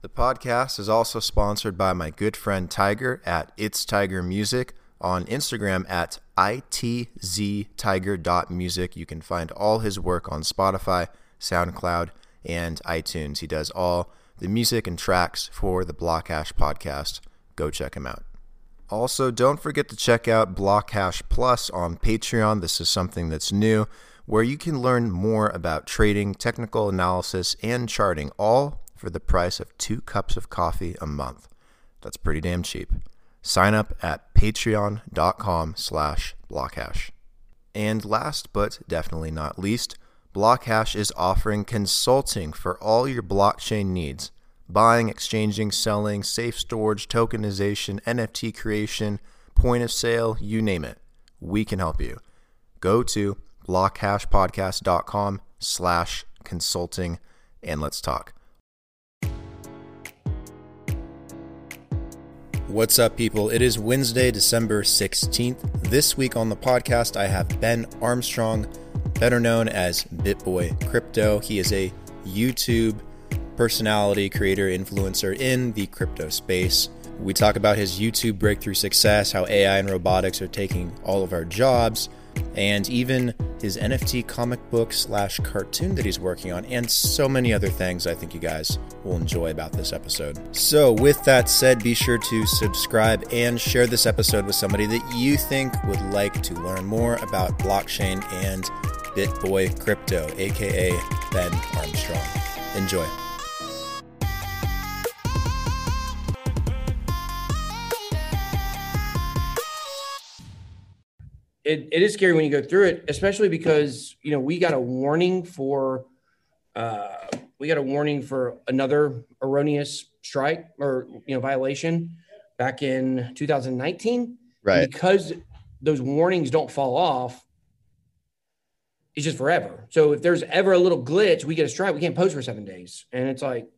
The podcast is also sponsored by my good friend Tiger at It's Tiger Music on Instagram at itztiger.music. You can find all his work on Spotify, SoundCloud, and iTunes. He does all the music and tracks for the Blockhash podcast. Go check him out. Also, don't forget to check out Blockhash Plus on Patreon. This is something that's new where you can learn more about trading, technical analysis, and charting, all for the price of two cups of coffee a month. That's pretty damn cheap. Sign up at patreon.com slash blockhash. And last but definitely not least, Blockhash is offering consulting for all your blockchain needs buying, exchanging, selling, safe storage, tokenization, NFT creation, point of sale, you name it. We can help you. Go to blockhashpodcast.com slash consulting and let's talk. What's up, people? It is Wednesday, December 16th. This week on the podcast, I have Ben Armstrong, better known as BitBoy Crypto. He is a YouTube personality, creator, influencer in the crypto space. We talk about his YouTube breakthrough success, how AI and robotics are taking all of our jobs, and even his NFT comic book slash cartoon that he's working on, and so many other things I think you guys will enjoy about this episode. So, with that said, be sure to subscribe and share this episode with somebody that you think would like to learn more about blockchain and BitBoy Crypto, aka Ben Armstrong. Enjoy. It, it is scary when you go through it, especially because you know we got a warning for uh, we got a warning for another erroneous strike or you know violation back in 2019. Right. And because those warnings don't fall off, it's just forever. So if there's ever a little glitch, we get a strike. We can't post for seven days, and it's like,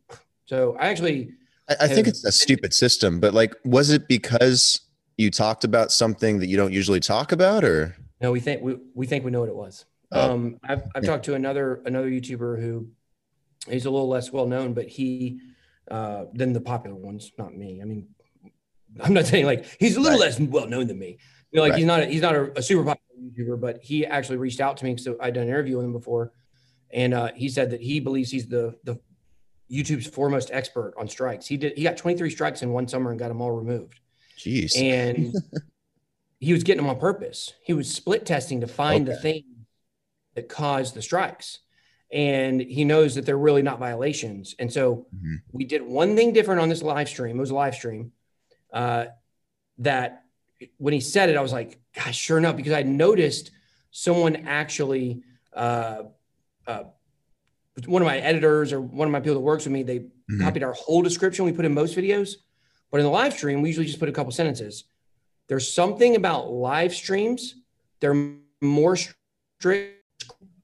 so I actually. I, I think it's a stupid system, but like, was it because you talked about something that you don't usually talk about or? No we think we, we think we know what it was. Oh. um i've, I've talked to another another youtuber who he's a little less well known but he uh than the popular ones not me. I mean i'm not saying like he's a little right. less well known than me. You know like right. he's not a, he's not a, a, super popular youtuber but he actually reached out to me so i'd done an interview with him before. And uh he said that he believes he's the the youtube's foremost expert on strikes. He did he got 23 strikes in one summer and got them all removed Jeez. And he was getting them on purpose. He was split testing to find okay. the thing that caused the strikes. And he knows that they're really not violations. And so mm-hmm. we did one thing different on this live stream. It was a live stream uh, that when he said it, I was like, gosh, sure enough, because I noticed someone actually, uh, uh, one of my editors or one of my people that works with me, they mm-hmm. copied our whole description we put in most videos but in the live stream, we usually just put a couple sentences. There's something about live streams, they're more strict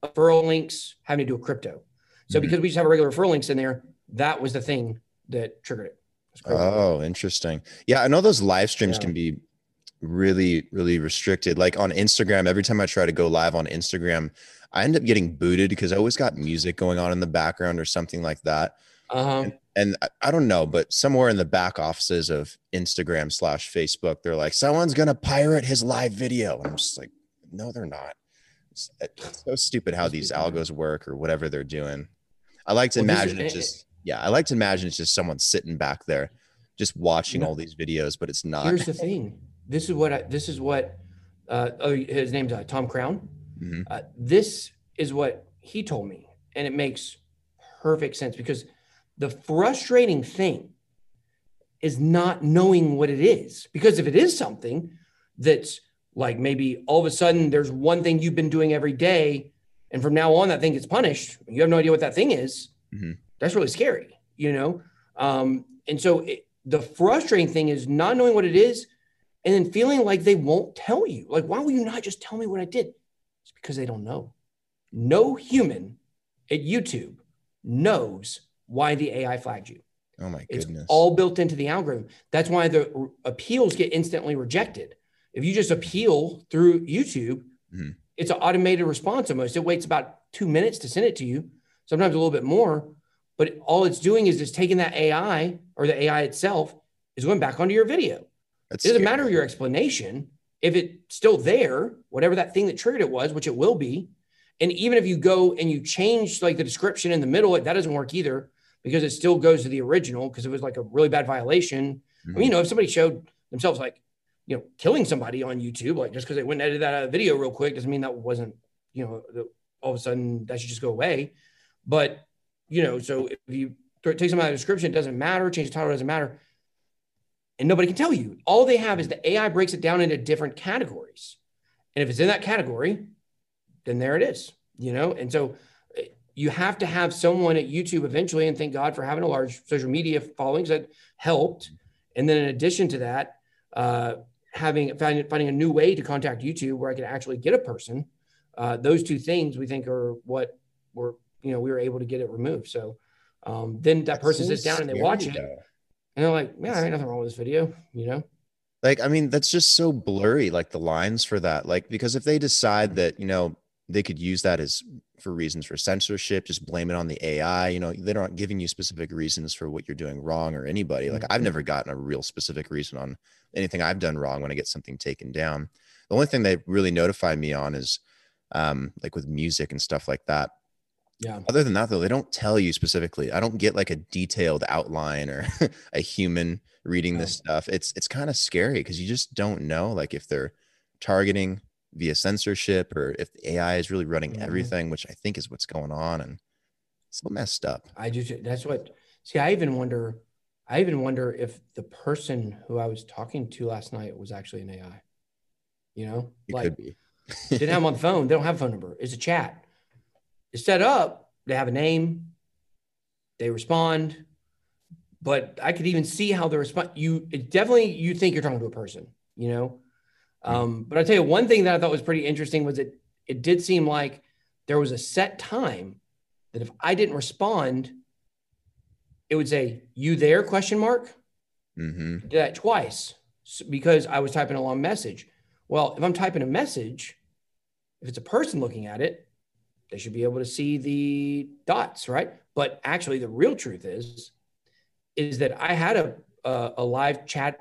referral links having to do with crypto. So mm-hmm. because we just have a regular referral links in there, that was the thing that triggered it. Oh, interesting. Yeah, I know those live streams yeah. can be really, really restricted. Like on Instagram, every time I try to go live on Instagram, I end up getting booted because I always got music going on in the background or something like that. Uh-huh. And, and I don't know, but somewhere in the back offices of Instagram slash Facebook, they're like, someone's gonna pirate his live video. And I'm just like, no, they're not. It's, it's so stupid how these algos work or whatever they're doing. I like to well, imagine it's just yeah, I like to imagine it's just someone sitting back there just watching all these videos, but it's not. Here's the thing. This is what I, this is what uh, oh, his name's uh, Tom Crown. Mm-hmm. Uh, this is what he told me, and it makes perfect sense because the frustrating thing is not knowing what it is. Because if it is something that's like maybe all of a sudden there's one thing you've been doing every day, and from now on that thing gets punished, you have no idea what that thing is. Mm-hmm. That's really scary, you know? Um, and so it, the frustrating thing is not knowing what it is and then feeling like they won't tell you. Like, why will you not just tell me what I did? It's because they don't know. No human at YouTube knows why the AI flagged you. Oh my goodness. It's all built into the algorithm. That's why the appeals get instantly rejected. If you just appeal through YouTube, mm-hmm. it's an automated response almost. It waits about two minutes to send it to you, sometimes a little bit more. But all it's doing is just taking that AI or the AI itself is going back onto your video. That's it doesn't scary. matter your explanation. If it's still there, whatever that thing that triggered it was, which it will be, and even if you go and you change like the description in the middle, that doesn't work either because it still goes to the original because it was like a really bad violation. Mm-hmm. I mean, you know, if somebody showed themselves like, you know, killing somebody on YouTube, like just because they went and edited that out of video real quick doesn't mean that wasn't, you know, the, all of a sudden that should just go away. But, you know, so if you take some out of the description, it doesn't matter, change the title, doesn't matter. And nobody can tell you. All they have is the AI breaks it down into different categories. And if it's in that category, then there it is, you know? And so you have to have someone at YouTube eventually, and thank God for having a large social media followings that helped. And then in addition to that, uh, having finding, finding a new way to contact YouTube where I could actually get a person. Uh, those two things we think are what were you know we were able to get it removed. So um, then that That's person so sits down and they watch it, and they're like, "Man, I ain't nothing wrong with this video," you know. Like, I mean, that's just so blurry, like the lines for that. Like, because if they decide that, you know, they could use that as for reasons for censorship just blame it on the ai you know they're not giving you specific reasons for what you're doing wrong or anybody like i've mm-hmm. never gotten a real specific reason on anything i've done wrong when i get something taken down. The only thing they really notify me on is um like with music and stuff like that. Yeah. Other than that though they don't tell you specifically. I don't get like a detailed outline or a human reading this stuff. It's it's kind of scary because you just don't know like if they're targeting via censorship or if the AI is really running mm-hmm. everything, which I think is what's going on and it's so messed up. I just that's what see, I even wonder I even wonder if the person who I was talking to last night was actually an AI. You know, it like, didn't have them on the phone. They don't have a phone number. It's a chat. It's set up. They have a name. They respond. But I could even see how they respond. You it definitely you think you're talking to a person. You know, um, but I'll tell you one thing that I thought was pretty interesting was it it did seem like there was a set time that if I didn't respond, it would say "you there?" question mark. Mm-hmm. Did that twice because I was typing a long message. Well, if I'm typing a message, if it's a person looking at it, they should be able to see the dots, right? But actually, the real truth is, is that I had a a, a live chat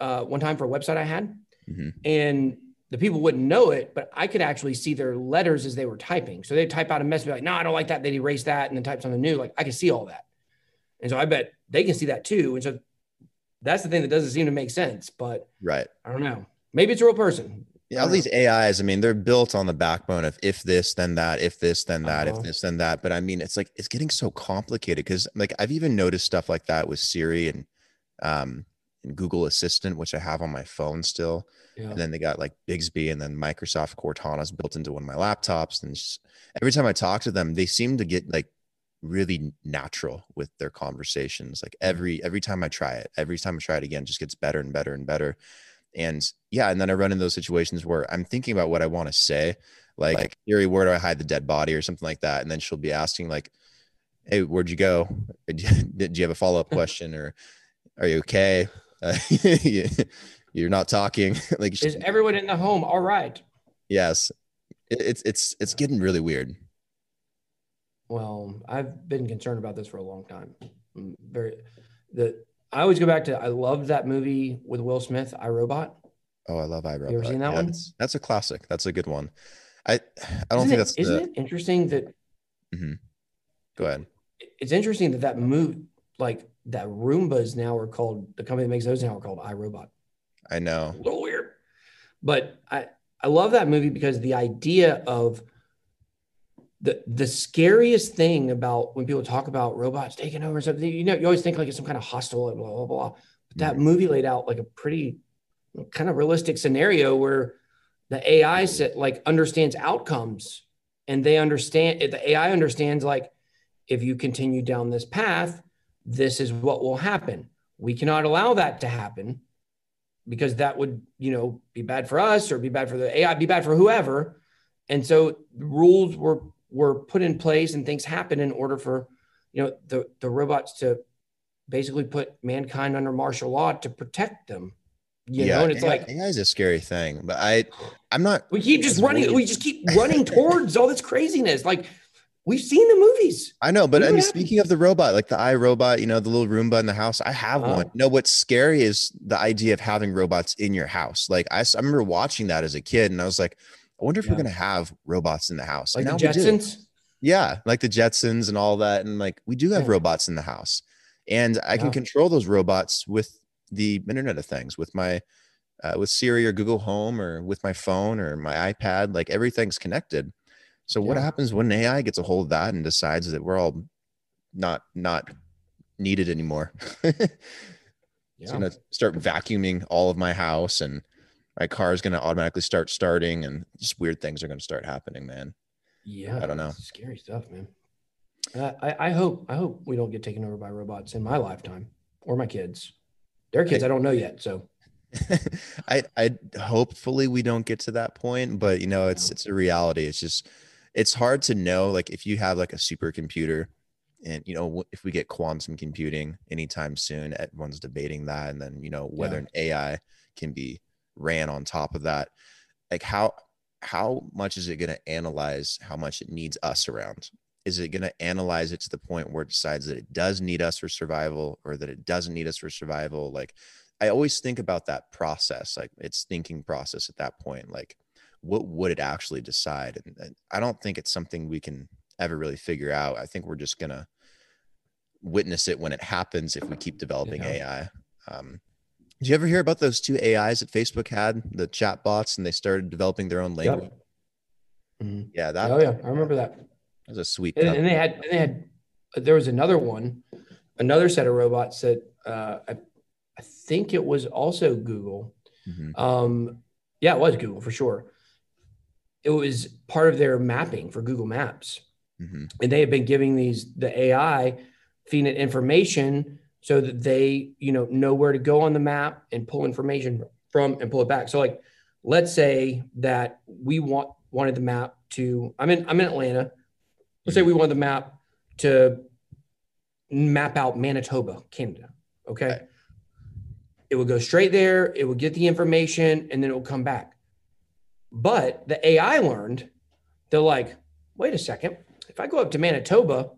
uh, one time for a website I had, Mm-hmm. And the people wouldn't know it, but I could actually see their letters as they were typing. So they'd type out a message like, no, I don't like that. They'd erase that and then type something new. Like I can see all that. And so I bet they can see that too. And so that's the thing that doesn't seem to make sense. But right. I don't know. Maybe it's a real person. Yeah, all these AIs, I mean, they're built on the backbone of if this, then that, if this, then that, uh-huh. if this, then that. But I mean, it's like it's getting so complicated because like I've even noticed stuff like that with Siri and um and Google Assistant, which I have on my phone still. Yeah. And then they got like Bixby and then Microsoft Cortana's built into one of my laptops. And just, every time I talk to them, they seem to get like really natural with their conversations. Like mm. every every time I try it, every time I try it again, it just gets better and better and better. And yeah, and then I run in those situations where I'm thinking about what I want to say, like, like Yuri, where do I hide the dead body or something like that? And then she'll be asking like, "Hey, where'd you go? Did you have a follow up question or are you okay?" Uh, you're not talking. Like is everyone in the home all right? Yes. It's it's it's getting really weird. Well i've been concerned about this for a long time. I'm very the i always go back to i love that movie with will smith i robot oh i love i robot you ever seen that yeah, one? that's, that's, a classic. That's a good one. I i don't isn't think it, that's isn't the... it interesting that mm-hmm. go ahead. It's interesting that that move like that Roombas now are called the company that makes those now are called iRobot. I know. A little weird. But I, I love that movie because the idea of the the scariest thing about when people talk about robots taking over something, you know, you always think like it's some kind of hostile, and blah, blah, blah. But that mm-hmm. movie laid out like a pretty kind of realistic scenario where the AI set like understands outcomes and they understand the AI understands like if you continue down this path, this is what will happen. we cannot allow that to happen because that would, you know, be bad for us or be bad for the AI, be bad for whoever. And so rules were were put in place and things happen in order for, you know, the the robots to basically put mankind under martial law to protect them. You yeah, know, and it's AI, like AI is a scary thing, but I I'm not we keep just running, we just keep running towards all this craziness. Like We've seen the movies. I know, but I mean, speaking of the robot, like the iRobot, you know, the little Roomba in the house, I have uh-huh. one. No, what's scary is the idea of having robots in your house. Like I, I remember watching that as a kid, and I was like, I wonder if yeah. we're gonna have robots in the house. Like the Jetsons. Yeah, like the Jetsons and all that, and like we do have yeah. robots in the house, and I can control those robots with the Internet of Things, with my uh, with Siri or Google Home, or with my phone or my iPad. Like everything's connected. So what happens when AI gets a hold of that and decides that we're all not not needed anymore? it's gonna start vacuuming all of my house and my car is gonna automatically start starting and just weird things are gonna start happening, man. Yeah, I don't know. Scary stuff, man. Uh, I, I hope I hope we don't get taken over by robots in my lifetime or my kids. Their kids I, I don't know yet, so I I hopefully we don't get to that point, but you know it's it's a reality. It's just it's hard to know like if you have like a supercomputer and you know if we get quantum computing anytime soon everyone's debating that and then you know whether yeah. an ai can be ran on top of that. Like how how much is it going to analyze how much it needs us around? Is it going to analyze it to the point where it decides that it does need us for survival or that it doesn't need us for survival? Like i always think about that process like its thinking process at that point like what would it actually decide? And, I don't think it's something we can ever really figure out. I think we're just gonna witness it when it happens if we keep developing yeah. AI. Um, did you ever hear about those two AIs that Facebook had, the chat bots, and they started developing their own language? Yep. Mm-hmm. Yeah, that. Oh yeah, I remember that. That was a sweet. And, and, they had, and they had, there was another one, another set of robots that uh, I, I think it was also Google. Mm-hmm. Um, yeah, it was Google for sure it was part of their mapping for Google Maps. Mm-hmm. And they have been giving these the AI feeding it information so that they, you know, know where to go on the map and pull information from and pull it back. So like let's say that we want wanted the map to I'm in I'm in Atlanta. Let's say we want the map to map out Manitoba, Canada. Okay. okay. It would go straight there, it would get the information, and then it will come back. But the AI learned, they're like, wait a second, if I go up to Manitoba,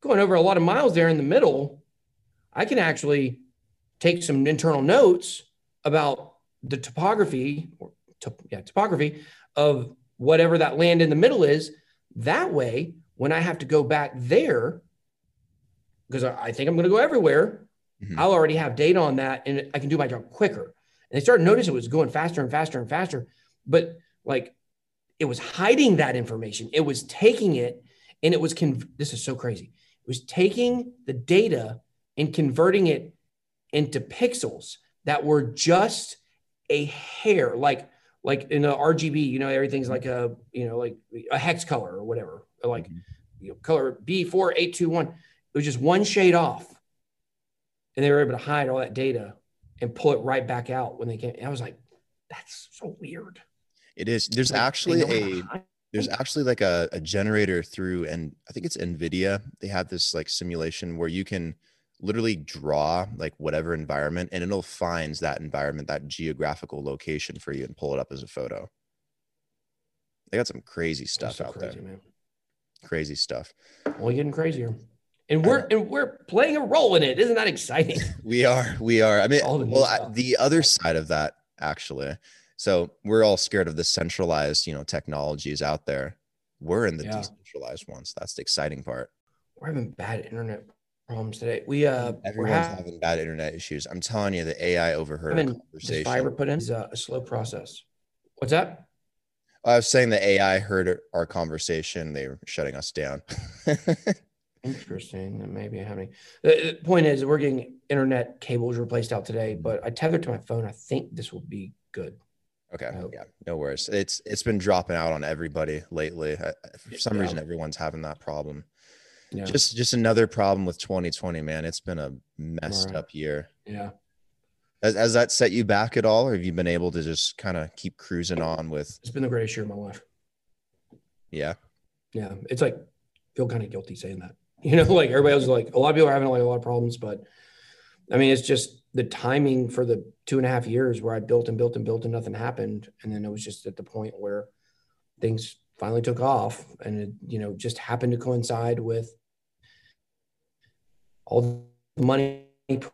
going over a lot of miles there in the middle, I can actually take some internal notes about the topography or to, yeah, topography of whatever that land in the middle is. That way, when I have to go back there, because I, I think I'm going to go everywhere, mm-hmm. I'll already have data on that and I can do my job quicker. And they started noticing it was going faster and faster and faster but like it was hiding that information. It was taking it and it was con- this is so crazy. It was taking the data and converting it into pixels that were just a hair, like like in a RGB, you know, everything's like a you know like a hex color or whatever, or like mm-hmm. you know, color B four eight two one. It was just one shade off, and they were able to hide all that data and pull it right back out when they came. And I was like, that's so weird. It is. There's actually a there's actually like a, a generator through and I think it's Nvidia. They have this like simulation where you can literally draw like whatever environment and it'll find that environment, that geographical location for you and pull it up as a photo. They got some crazy stuff so out crazy, there. Man. Crazy stuff. Only getting crazier. And we're and we're playing a role in it. Isn't that exciting? we are. We are. I mean, well, I, the other side of that actually so we're all scared of the centralized, you know, technologies out there. We're in the yeah. decentralized ones. That's the exciting part. We're having bad internet problems today. We uh everyone's ha- having bad internet issues. I'm telling you, the AI overheard I mean, conversation. Fiber put in is a, a slow process. What's that? I was saying the AI heard our conversation. They were shutting us down. Interesting. Maybe having the point is we're getting internet cables replaced out today, but I tethered to my phone. I think this will be good. Okay. Yeah. No worries. It's it's been dropping out on everybody lately. I, for some yeah. reason, everyone's having that problem. Yeah. Just just another problem with 2020, man. It's been a messed right. up year. Yeah. Has, has that set you back at all, or have you been able to just kind of keep cruising on with? It's been the greatest year of my life. Yeah. Yeah. It's like feel kind of guilty saying that. You know, like everybody else is like a lot of people are having like a lot of problems, but I mean, it's just the timing for the two and a half years where I built and built and built and nothing happened, and then it was just at the point where things finally took off, and it you know just happened to coincide with all the money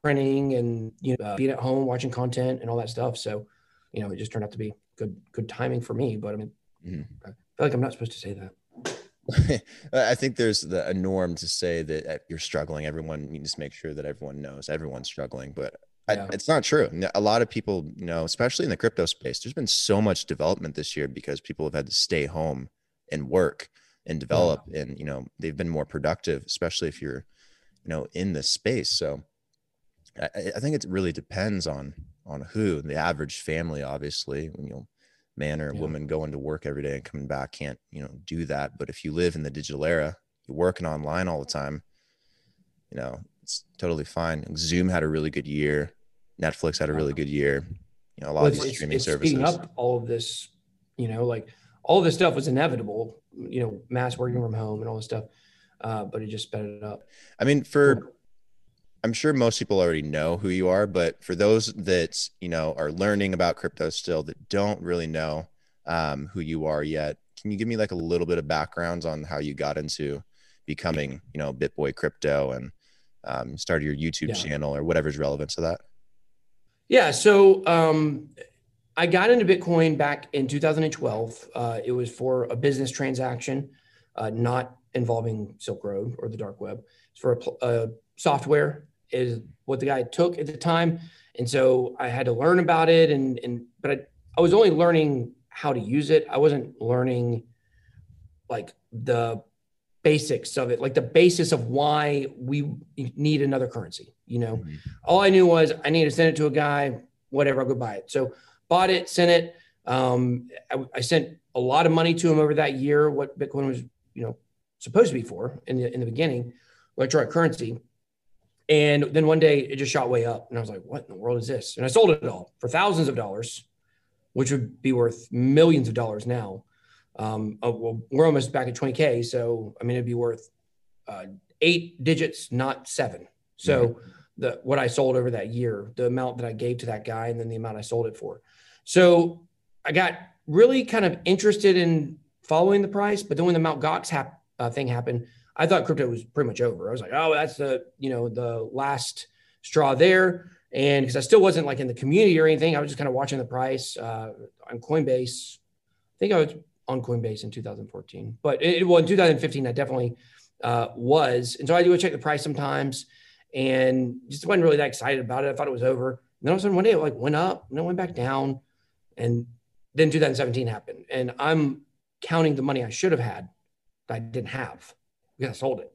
printing and you know being at home watching content and all that stuff. So, you know, it just turned out to be good good timing for me. But I mean, mm-hmm. I feel like I'm not supposed to say that. I think there's the, a norm to say that uh, you're struggling. Everyone you just make sure that everyone knows everyone's struggling, but yeah. I, it's not true. A lot of people, you know, especially in the crypto space, there's been so much development this year because people have had to stay home and work and develop, yeah. and you know, they've been more productive, especially if you're, you know, in this space. So, I, I think it really depends on on who the average family, obviously, you know man or yeah. woman going to work every day and coming back can't you know do that but if you live in the digital era you're working online all the time you know it's totally fine zoom had a really good year netflix had a really good year. You know a lot well, of these streaming it's services. speeding up all of this you know like all this stuff was inevitable you know mass working from home and all this stuff uh, but it just sped it up. I mean for I'm sure most people already know who you are, but for those that you know are learning about crypto still that don't really know um, who you are yet, can you give me like a little bit of backgrounds on how you got into becoming, you know, BitBoy Crypto and um, started your YouTube yeah. channel or whatever's relevant to that? Yeah, so um, I got into Bitcoin back in 2012. Uh, it was for a business transaction, uh, not involving Silk Road or the dark web. It's for a, a software is what the guy took at the time. And so I had to learn about it and and but I, I was only learning how to use it. I wasn't learning like the basics of it, like the basis of why we need another currency. You know, mm-hmm. all I knew was I need to send it to a guy, whatever, I'll go buy it. So bought it, sent it. Um, I, I, sent a lot of money to him over that year, what Bitcoin was, you know, supposed to be for in the in the beginning, electronic currency. And then one day it just shot way up. And I was like, what in the world is this? And I sold it all for thousands of dollars, which would be worth millions of dollars now. Um, uh, well, we're almost back at 20K. So, I mean, it'd be worth uh, eight digits, not seven. So, mm-hmm. the what I sold over that year, the amount that I gave to that guy, and then the amount I sold it for. So, I got really kind of interested in following the price. But then when the Mount Gox hap- uh, thing happened, I thought crypto was pretty much over. I was like, oh, that's the you know the last straw there, and because I still wasn't like in the community or anything, I was just kind of watching the price uh, on Coinbase. I think I was on Coinbase in 2014, but it, well in 2015 I definitely uh, was, and so I do check the price sometimes, and just wasn't really that excited about it. I thought it was over. And then all of a sudden one day it like went up, and then went back down, and then 2017 happened, and I'm counting the money I should have had that I didn't have because I sold it.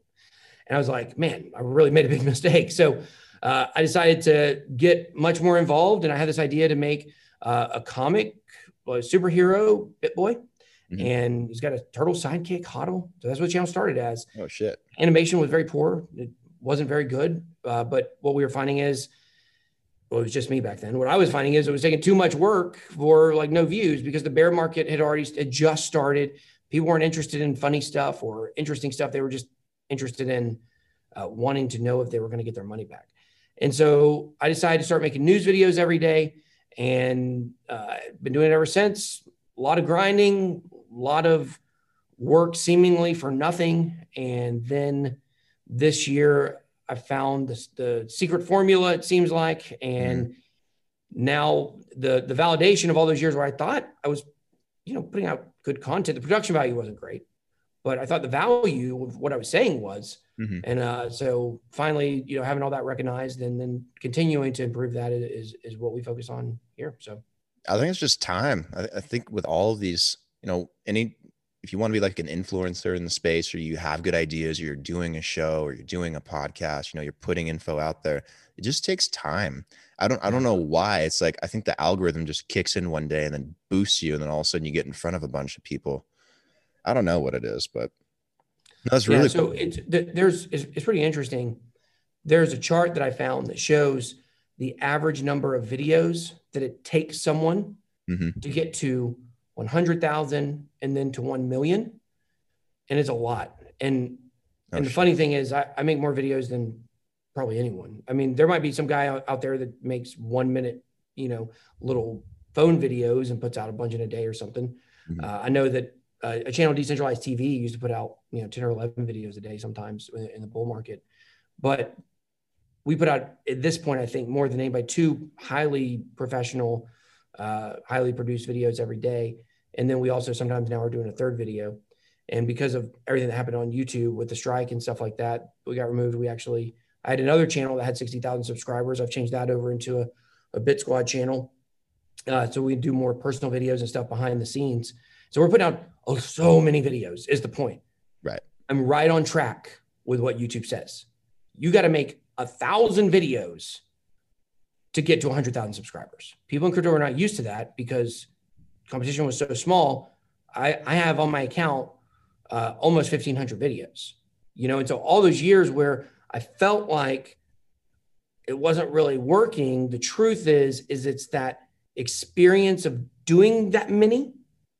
And I was like, man, I really made a big mistake. So uh, I decided to get much more involved. And I had this idea to make uh, a comic, a superhero, BitBoy. Mm-hmm. And he's got a turtle sidekick, Hodl. So that's what the channel started as. Oh, shit. Animation was very poor. It wasn't very good. Uh, but what we were finding is, well, it was just me back then. What I was finding is it was taking too much work for like no views because the bear market had already had just started people weren't interested in funny stuff or interesting stuff. They were just interested in uh, wanting to know if they were going to get their money back. And so I decided to start making news videos every day and uh, been doing it ever since. A lot of grinding, lot of work seemingly for nothing. And then this year I found this, the secret formula, it seems like. And mm. now the, the validation of all those years where I thought I was, you know, putting out good content. The production value wasn't great, but I thought the value of what I was saying was. Mm-hmm. And uh, so finally, you know, having all that recognized and then continuing to improve that is is what we focus on here. So I think it's just time. I, I think with all of these, you know, any if you want to be like an influencer in the space or you have good ideas or you're doing a show or you're doing a podcast, you know, you're putting info out there, it just takes time. I don't I don't know why. It's like I think the algorithm just kicks in one day and then boosts you, and then all of a sudden you get in front of a bunch of people. I don't know what it is, but that's really yeah, so. Cool. It's there's it's, it's pretty interesting. There's a chart that I found that shows the average number of videos that it takes someone mm-hmm. to get to 100,000 and then to 1 million. And it's a lot. And, oh, and the funny thing is, I, I make more videos than probably anyone. I mean, there might be some guy out, out there that makes one minute, you know, little phone videos and puts out a bunch in a day or something. Mm-hmm. Uh, I know that uh, a channel decentralized TV used to put out, you know, 10 or 11 videos a day sometimes in, in the bull market. But we put out at this point, I think more than anybody, two highly professional, uh, highly produced videos every day. And then we also sometimes now are doing a third video. And because of everything that happened on YouTube with the strike and stuff like that, we got removed. We actually, I had another channel that had 60,000 subscribers. I've changed that over into a, a Bit Squad channel. Uh, so we do more personal videos and stuff behind the scenes. So we're putting out oh, so many videos, is the point. Right. I'm right on track with what YouTube says. You got to make a thousand videos to get to 100,000 subscribers. People in crypto are not used to that because competition was so small. I, I have on my account uh, almost 1,500 videos, you know, and so all those years where I felt like it wasn't really working, the truth is, is it's that experience of doing that many.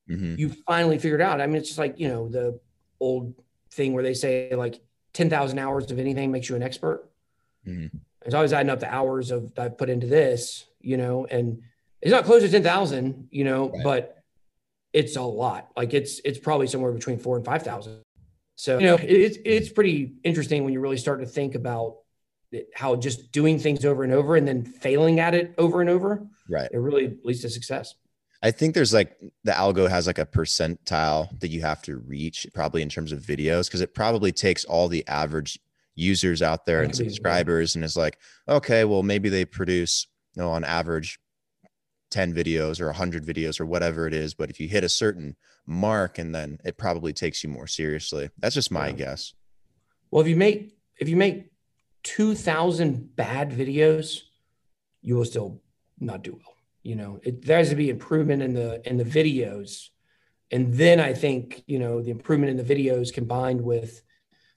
Mm-hmm. You finally figured out. I mean, it's just like you know the old thing where they say like 10,000 hours of anything makes you an expert. Mm-hmm. It's always adding up the hours of I've put into this, you know, and it's not close to 10,000, you know, right. but it's a lot. Like it's, it's probably somewhere between four and 5,000. So, you know, it's, it's pretty interesting when you really start to think about how just doing things over and over and then failing at it over and over. Right. It really leads to success. I think there's like the algo has like a percentile that you have to reach probably in terms of videos because it probably takes all the average users out there and subscribers and is like, okay, well maybe they produce you know on average 10 videos or 100 videos or whatever it is, but if you hit a certain mark and then it probably takes you more seriously. That's just my yeah. guess. Well, if you make if you make 2000 bad videos, you will still not do well you know it, there has to be improvement in the in the videos and then i think you know the improvement in the videos combined with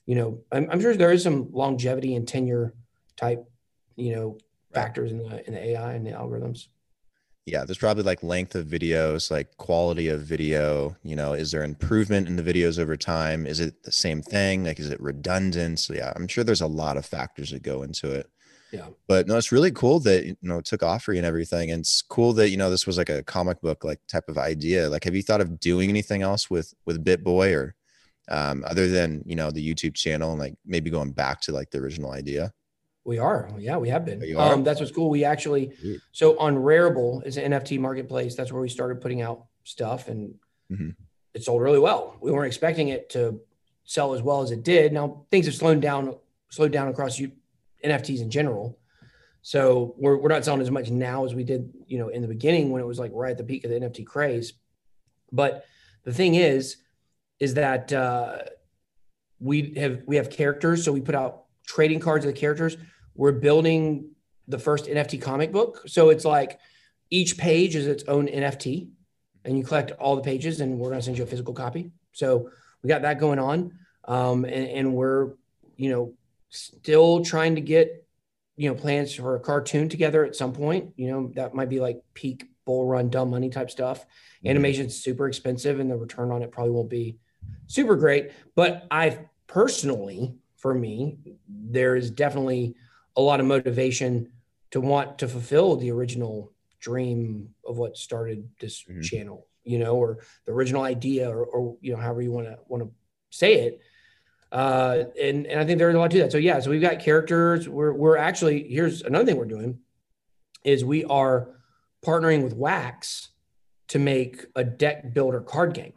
you know i'm, I'm sure there is some longevity and tenure type you know factors in the in the ai and the algorithms yeah there's probably like length of videos like quality of video you know is there improvement in the videos over time is it the same thing like is it redundant so yeah i'm sure there's a lot of factors that go into it yeah. But no, it's really cool that you know it took off for you and everything. And it's cool that you know this was like a comic book like type of idea. Like, have you thought of doing anything else with with BitBoy or um, other than you know the YouTube channel and like maybe going back to like the original idea? We are, yeah, we have been. Um, that's what's cool. We actually, so on Rarible is an NFT marketplace. That's where we started putting out stuff, and mm-hmm. it sold really well. We weren't expecting it to sell as well as it did. Now things have slowed down, slowed down across NFTs in general. So we're, we're not selling as much now as we did, you know, in the beginning when it was like right at the peak of the NFT craze. But the thing is, is that uh, we have we have characters. So we put out trading cards of the characters. We're building the first NFT comic book. So it's like each page is its own NFT, and you collect all the pages, and we're going to send you a physical copy. So we got that going on, um, and, and we're you know still trying to get you know plans for a cartoon together at some point you know that might be like peak bull run dumb money type stuff mm-hmm. animation's super expensive and the return on it probably won't be super great but i personally for me there is definitely a lot of motivation to want to fulfill the original dream of what started this mm-hmm. channel you know or the original idea or, or you know however you want to want to say it uh, and, and I think there's a lot to that. So yeah, so we've got characters. We're, we're actually, here's another thing we're doing is we are partnering with Wax to make a deck builder card game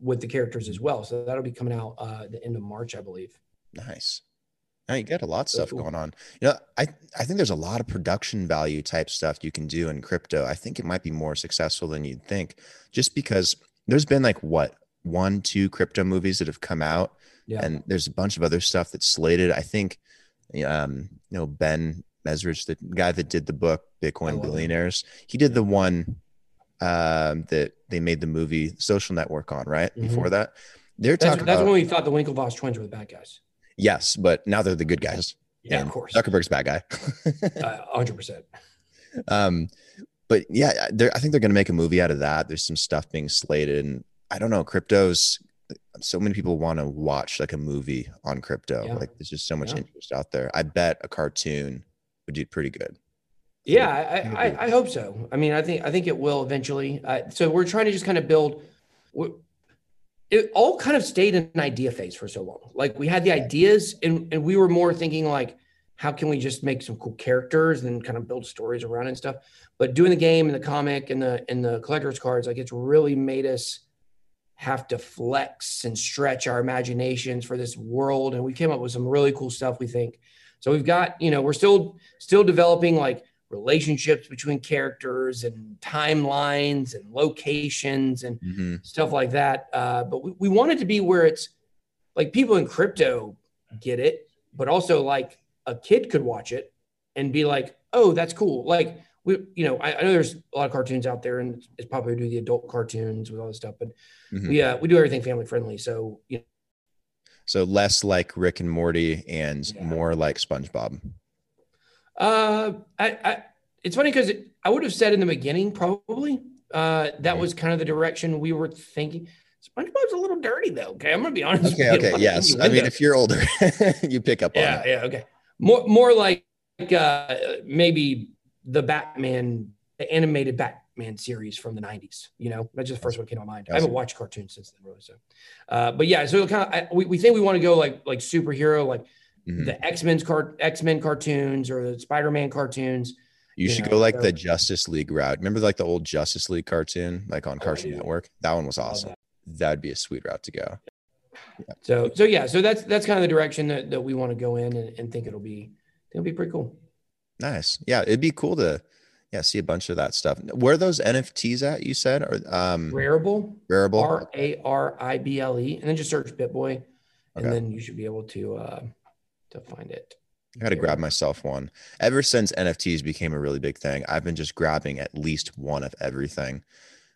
with the characters as well. So that'll be coming out uh, the end of March, I believe. Nice. Now you got a lot of stuff cool. going on. You know, I, I think there's a lot of production value type stuff you can do in crypto. I think it might be more successful than you'd think, just because there's been like what one, two crypto movies that have come out yeah. And there's a bunch of other stuff that's slated. I think, um, you know, Ben Mezrich, the guy that did the book Bitcoin Billionaires, he did the one um, that they made the movie Social Network on, right? Mm-hmm. Before that, they're that's, talking. That's about, when we thought the Winklevoss twins were the bad guys. Yes, but now they're the good guys. Yeah, of course. Zuckerberg's bad guy. Uh, hundred uh, percent. um, but yeah, I think they're going to make a movie out of that. There's some stuff being slated, and I don't know. Crypto's so many people want to watch like a movie on crypto. Yeah. Like there's just so much yeah. interest out there. I bet a cartoon would do pretty good. Yeah, I, I, I, hope so. I mean, I think I think it will eventually. Uh, so we're trying to just kind of build. It all kind of stayed in an idea phase for so long. Like we had the ideas, and and we were more thinking like, how can we just make some cool characters and kind of build stories around and stuff. But doing the game and the comic and the and the collector's cards, like it's really made us have to flex and stretch our imaginations for this world. And we came up with some really cool stuff. We think so. We've got you know we're still still developing like relationships between characters and timelines and locations and mm-hmm. stuff like that. Uh, but we, we want it to be where it's like people in crypto get it, but also like a kid could watch it and be like, oh, that's cool. Like we, you know, I, I know there's a lot of cartoons out there and it's to do the adult cartoons with all this stuff, but mm-hmm. we, uh, we do everything family friendly. So, you know, so less like Rick and Morty and yeah. more like SpongeBob. Uh, I, I it's funny because I would have said in the beginning probably uh, that was kind of the direction we were thinking. SpongeBob's a little dirty though. Okay, I'm gonna be honest. Okay, okay, yes. I mean, if you're older, you pick up on it. yeah, Yeah, okay. More, more like uh, maybe the Batman, the animated Batman series from the '90s. You know, that's just the first one came to mind. I haven't watched cartoons since then, really. So, uh, but yeah, so kind of I, we, we think we want to go like like superhero, like mm-hmm. the X Men's car X Men cartoons or the Spider Man cartoons. You, you should know, go like so. the Justice League route. Remember like the old Justice League cartoon, like on oh, Cartoon Network? That one was awesome. That. would be a sweet route to go. Yeah. So so yeah, so that's that's kind of the direction that, that we want to go in and, and think it'll be it'll be pretty cool. Nice. Yeah, it'd be cool to yeah, see a bunch of that stuff. Where those NFTs at? You said or um Rarible. Rarible. R A R I B L E, and then just search BitBoy, okay. and then you should be able to uh to find it. I got to grab myself one. Ever since NFTs became a really big thing, I've been just grabbing at least one of everything.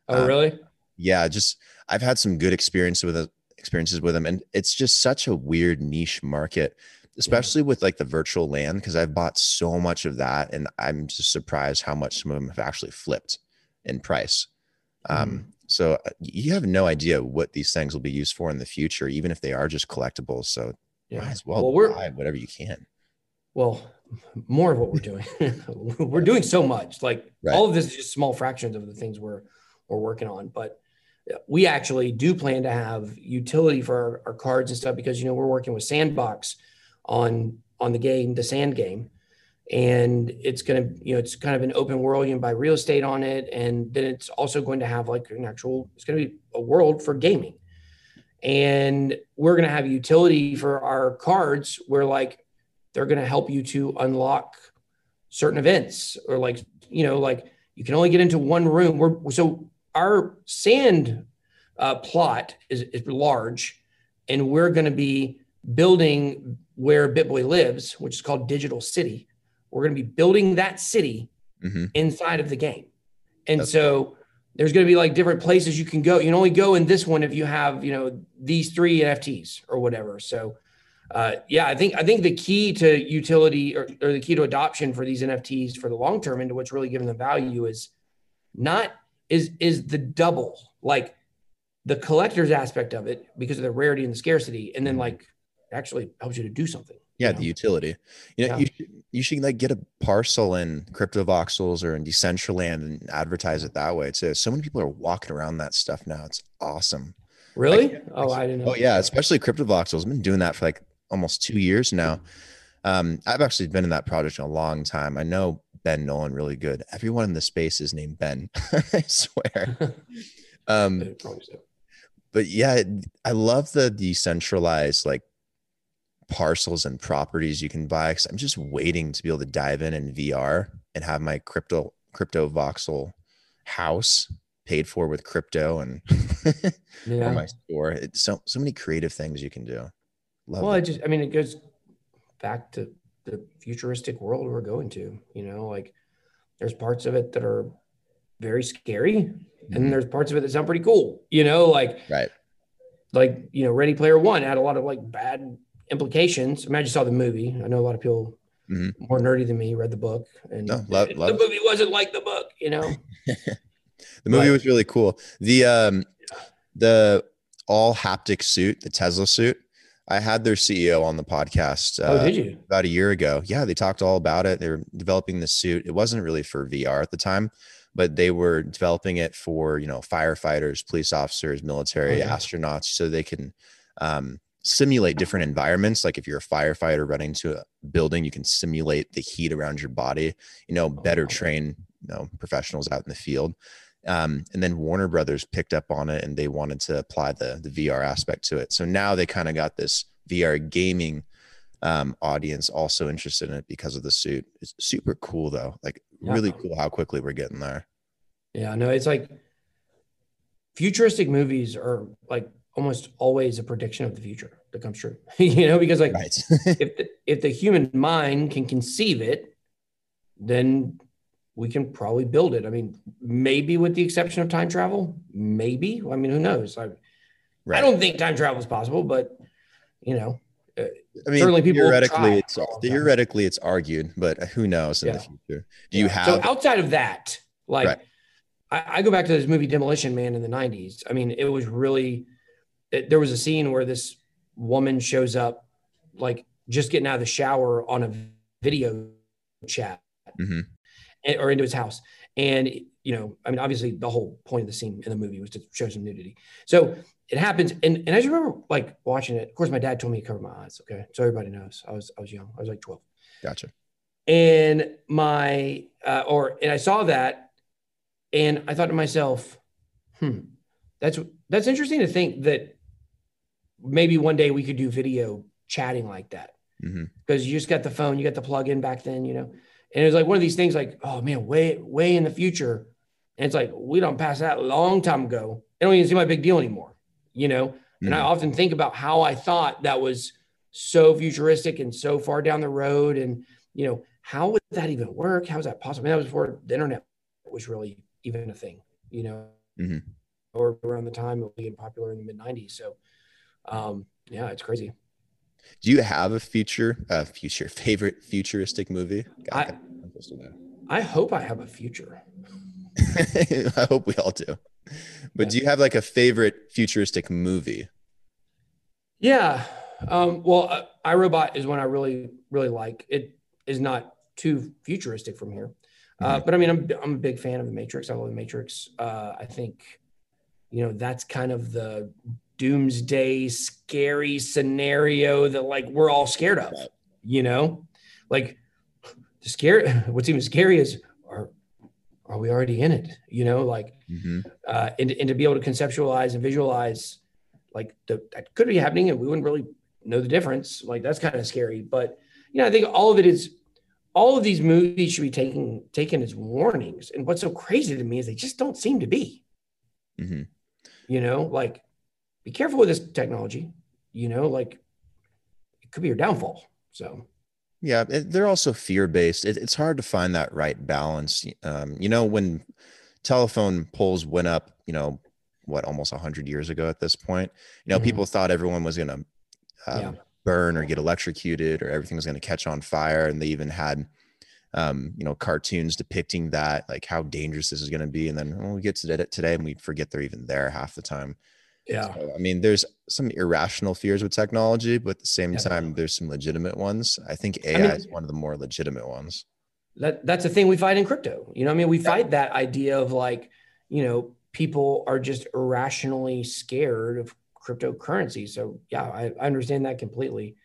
Oh, um, really? Yeah, just I've had some good experiences with it, experiences with them, and it's just such a weird niche market especially yeah. with like the virtual land because I've bought so much of that and I'm just surprised how much some of them have actually flipped in price. Um. Um, so uh, you have no idea what these things will be used for in the future, even if they are just collectibles. So yeah. as well, well we're, buy whatever you can. Well, more of what we're doing. we're doing so much. Like right. all of this is just small fractions of the things we're we're working on, but we actually do plan to have utility for our, our cards and stuff because you know we're working with Sandbox on on the game, the sand game. And it's going to, you know, it's kind of an open world. You can buy real estate on it. And then it's also going to have like an actual, it's going to be a world for gaming. And we're going to have utility for our cards where like they're going to help you to unlock certain events or like, you know, like you can only get into one room. We're, so our sand uh, plot is, is large and we're going to be building where BitBoy lives, which is called Digital City. We're going to be building that city mm-hmm. inside of the game. And That's so. There's going to be like different places you can go. You can only go in this one if you have, you know, these three NFTs or whatever. So uh, yeah, I think I think the key to utility or, or the key to adoption for these NFTs for the long term into what's really giving them value is not is is the double like the collector's aspect of it because of the rarity and the scarcity, and then like actually helps you to do something. Yeah, the utility. You know, yeah. you should, you should like get a parcel in Cryptovoxels or in Decentraland and advertise it that way too. So many people are walking around that stuff now. It's awesome. Really? Like, oh, I didn't know. Oh yeah, especially Cryptovoxels. I've been doing that for like almost two years now. Um, I've actually been in that project a long time. I know Ben Nolan really good. Everyone in the space is named Ben. I swear. um, but yeah, I love the decentralized like parcels and properties you can buy. Cause I'm just waiting to be able to dive in in VR and have my crypto crypto voxel house paid for with crypto and yeah. my store. It's so so many creative things you can do. Love well, it. I just I mean it goes back to the futuristic world we're going to. You know, like there's parts of it that are very scary, mm-hmm. and there's parts of it that sound pretty cool. You know, like right, like you know, Ready Player One had a lot of like bad implications. I mean, I just saw the movie. I know a lot of people mm-hmm. more nerdy than me, read the book, and no, love, the love. movie wasn't like the book, you know. the movie but, was really cool. The um, the all haptic suit, the Teslasuit. I had their CEO on the podcast. Uh, oh, did you? About a year ago. Yeah, they talked all about it. They were developing the suit. It wasn't really for VR at the time, but they were developing it for you know firefighters, police officers, military, oh, yeah. astronauts, so they can um, simulate different environments. Like if you're a firefighter running to a building, you can simulate the heat around your body. You know, better train you know professionals out in the field. Um, and then Warner Brothers picked up on it and they wanted to apply the the VR aspect to it. So now they kind of got this VR gaming um, audience also interested in it because of the suit. It's super cool though. Like yeah. really cool how quickly we're getting there. Yeah, no, it's like futuristic movies are like almost always a prediction of the future that comes true. you know, because like right. if the, if the human mind can conceive it, then we can probably build it. I mean, maybe with the exception of time travel, maybe. I mean, who knows? I, right. I don't think time travel is possible, but you know, uh, I mean, certainly people theoretically, it's theoretically it's argued, but who knows in yeah. the future? Do you have so outside of that, like right. I, I, go back to this movie Demolition Man in the '90s. I mean, it was really there was a scene where this woman shows up, like just getting out of the shower on a video chat. Mm-hmm or into his house. And you know, I mean, obviously, the whole point of the scene in the movie was to show some nudity. So it happens, and and I just remember like watching it. Of course, my dad told me to cover my eyes. Okay, so everybody knows I was I was young. I was like twelve. Gotcha. And my uh, or and I saw that, and I thought to myself, hmm, that's that's interesting to think that maybe one day we could do video chatting like that because mm-hmm. you just got the phone, you got the plug in back then, you know. And it was like one of these things like, oh man, way, way in the future. And it's like, we don't pass that long time ago. It don't even seem like a big deal anymore, you know? Mm-hmm. And I mm. often think about how I thought that was so futuristic and so far down the road. And, you know, how would that even work? How is that possible? I mean, that was before the internet was really even a thing, you know, mm-hmm. or around the time of being popular in the mid 90s. So, um, yeah, it's crazy. Do you have a future, a future favorite futuristic movie? I, I hope I have a future. I hope we all do. But yeah. do you have like a favorite futuristic movie? Yeah. Um, well, uh, iRobot is one I really, really like. It is not too futuristic from here. Uh, mm-hmm. but I mean, I'm, I'm a big fan of The Matrix. I love The Matrix. Uh, I think, you know, that's kind of the doomsday scary scenario that like we're all scared of you know? Like the scary what's even scary is are are we already in it you know? Like mm-hmm. uh and, and to be able to conceptualize and visualize like the, that could be happening and we wouldn't really know the difference like that's kind of scary. But you know i think all of it is all of these movies should be taken taken as warnings. And what's so crazy to me is they just don't seem to be. Mm-hmm. you know like be careful with this technology. You know, like it could be your downfall. So, yeah, it, they're also fear based. It, it's hard to find that right balance. Um, you know, when telephone poles went up, you know, what almost 100 years ago at this point, you know, mm-hmm. people thought everyone was going to um, yeah. burn or get electrocuted or everything was going to catch on fire. And they even had, um, you know, cartoons depicting that, like how dangerous this is going to be. And then well, we get to it today and we forget they're even there half the time. Yeah. So, I mean, there's some irrational fears with technology, but at the same yeah. time, there's some legitimate ones. I think AI I mean, is one of the more legitimate ones. That that's the thing we fight in crypto. You know, I mean, we yeah. fight that idea of like, you know, people are just irrationally scared of cryptocurrency. So yeah, I, I understand that completely.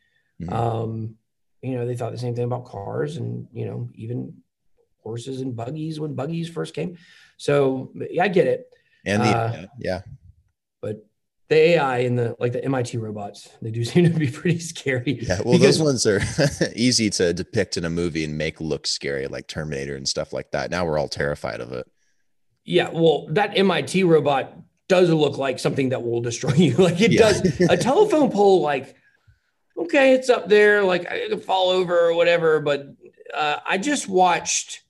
Mm-hmm. Um, you know, they thought the same thing about cars and you know, even horses and buggies when buggies first came. So yeah, I get it. And the uh, yeah. But the AI and the like the MIT robots, they do seem to be pretty scary. Yeah, well, because, those ones are easy to depict in a movie and make look scary, like Terminator and stuff like that. Now we're all terrified of it. Yeah, well, that MIT robot does look like something that will destroy you. Like it yeah. does. A telephone pole, like okay, it's up there, like I could fall over or whatever. But uh, I just watched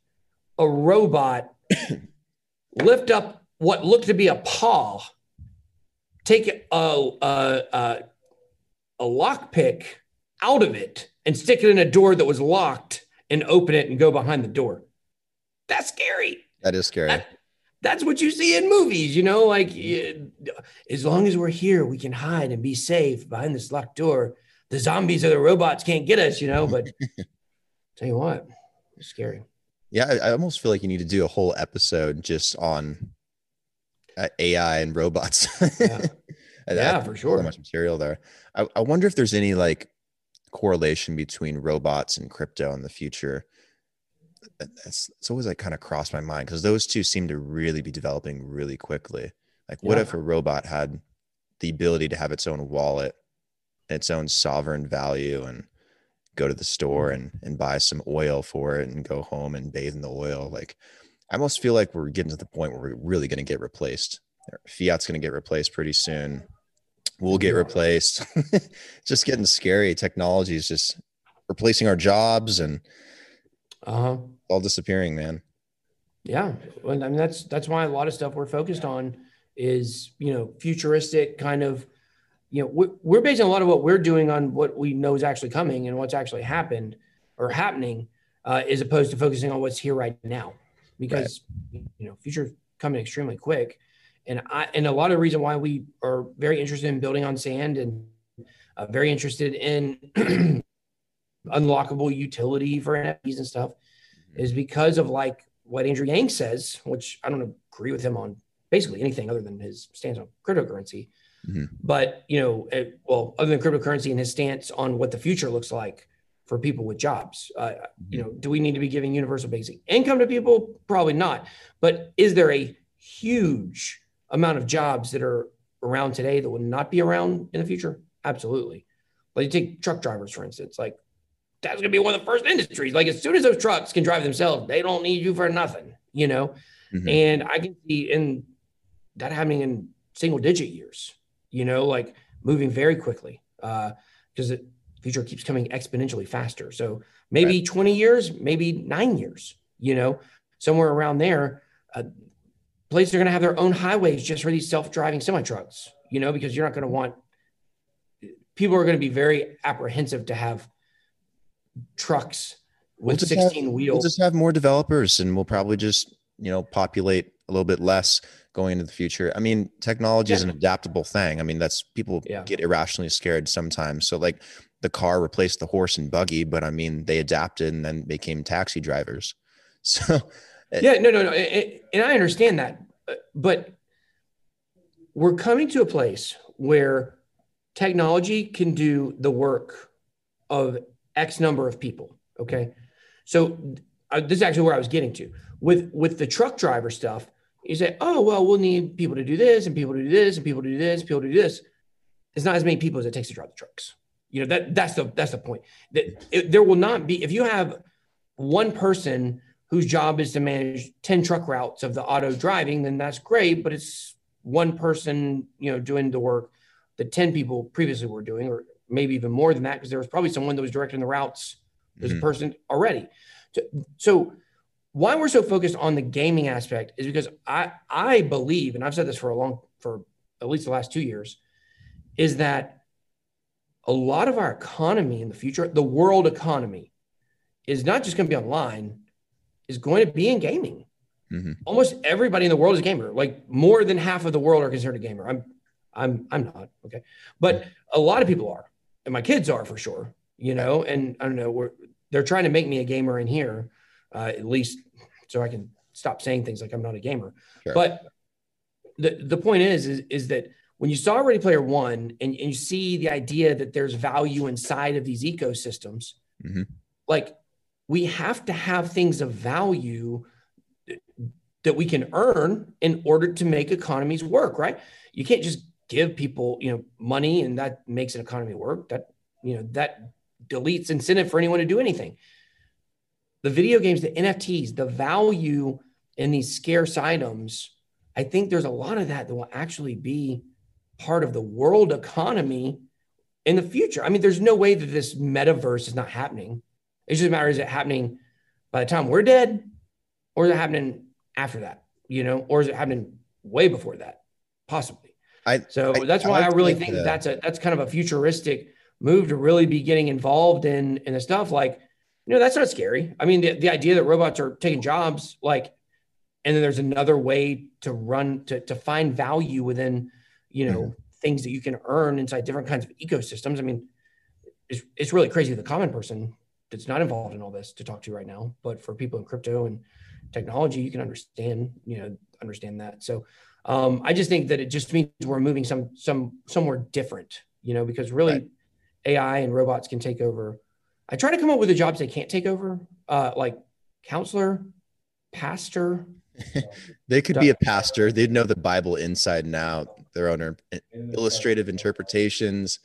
a robot lift up what looked to be a paw take a, a, a, a lock pick out of it and stick it in a door that was locked and open it and go behind the door. That's scary. That is scary. That, that's what you see in movies, you know, like as long as we're here, we can hide and be safe behind this locked door. The zombies or the robots can't get us, you know, but tell you what, it's scary. Yeah, I, I almost feel like you need to do a whole episode just on uh, AI and robots. yeah, yeah for sure. So much material there. I, I wonder if there's any like correlation between robots and crypto in the future it's, it's always like kind of crossed my mind because those two seem to really be developing really quickly. Like, what yeah. if a robot had the ability to have its own wallet, its own sovereign value, and go to the store and, and buy some oil for it and go home and bathe in the oil? Like, I almost feel like we're getting to the point where we're really going to get replaced. Fiat's going to get replaced pretty soon. We'll get replaced. just getting scary. Technology is just replacing our jobs and uh-huh. all disappearing, man. Yeah. Well, I mean, that's, that's why a lot of stuff we're focused on is, you know, futuristic kind of, you know, we're, we're basing a lot of what we're doing on what we know is actually coming and what's actually happened or happening, uh, as opposed to focusing on what's here right now, because, right. you know, future coming extremely quick. And I, and a lot of the reason why we are very interested in building on sand and uh, very interested in unlockable utility for NFTs and stuff mm-hmm. is because of like what Andrew Yang says, which I don't agree with him on basically anything other than his stance on cryptocurrency. Mm-hmm. But you know, it, well, other than cryptocurrency and his stance on what the future looks like for people with jobs, uh, mm-hmm. you know, do we need to be giving universal basic income to people? Probably not. But is there a huge amount of jobs that are around today that will not be around in the future? Absolutely. Like you take truck drivers, for instance. Like that's going to be one of the first industries. Like as soon as those trucks can drive themselves, they don't need you for nothing, you know? Mm-hmm. And I can see in that happening in single digit years, you know, like moving very quickly because uh, the future keeps coming exponentially faster. So maybe right. 20 years, maybe nine years, you know, somewhere around there. Uh, places are going to have their own highways just for these self-driving semi trucks, you know, because you're not going to want people are going to be very apprehensive to have trucks with we'll 16 have, wheels. We'll just have more developers and we'll probably just, you know, populate a little bit less going into the future. I mean, technology yeah. is an adaptable thing. I mean, that's people yeah. get irrationally scared sometimes. So like the car replaced the horse and buggy, but I mean, they adapted and then became taxi drivers. So yeah, no, no, no. And I understand that, but we're coming to a place where technology can do the work of X number of people. Okay. So uh, this is actually where I was getting to with, with the truck driver stuff. You say, oh, well, we'll need people to do this and people to do this and people to do this, people to do this. It's not as many people as it takes to drive the trucks. You know, that that's the, that's the point that it, there will not be, if you have one person whose job is to manage 10 truck routes of the auto driving, then that's great. But it's one person, you know, doing the work that 10 people previously were doing, or maybe even more than that, because there was probably someone that was directing the routes. There's mm-hmm. a person already. So, so why we're so focused on the gaming aspect is because I I believe, and I've said this for a long for at least the last two years, is that a lot of our economy in the future, the world economy, is not just going to be online, is going to be in gaming. Mm-hmm. Almost everybody in the world is a gamer. Like more than half of the world are considered a gamer. I'm I'm I'm not okay, but a lot of people are and my kids are for sure, you know, and I don't know, we're, they're trying to make me a gamer in here, uh, at least so I can stop saying things like I'm not a gamer. Sure. But the, the point is, is, is that when you saw Ready Player One and, and you see the idea that there's value inside of these ecosystems, mm-hmm. like we have to have things of value that we can earn in order to make economies work, right? You can't just give people, you know, money and that makes an economy work. That, you know, that deletes incentive for anyone to do anything. The video games, the NFTs, the value in these scarce items, I think there's a lot of that that will actually be part of the world economy in the future. I mean, there's no way that this metaverse is not happening. It just a matters is it happening by the time we're dead, or is it happening after that? You know, or is it happening way before that? Possibly. I, so I, that's why I, I really think that's a that's kind of a futuristic move to really be getting involved in in the stuff like you know, that's not scary. I mean, the, the idea that robots are taking jobs, like, and then there's another way to run to to find value within, you know, mm-hmm. things that you can earn inside different kinds of ecosystems. I mean, it's, it's really crazy the common person that's not involved in all this to talk to right now, but for people in crypto and technology, you can understand, you know, understand that. So um, I just think that it just means we're moving some some somewhere different, you know, because really right. AI and robots can take over. I try to come up with the jobs they can't take over, uh, like counselor, pastor. they could be a pastor. They'd know the Bible inside and out, their own illustrative interpretations.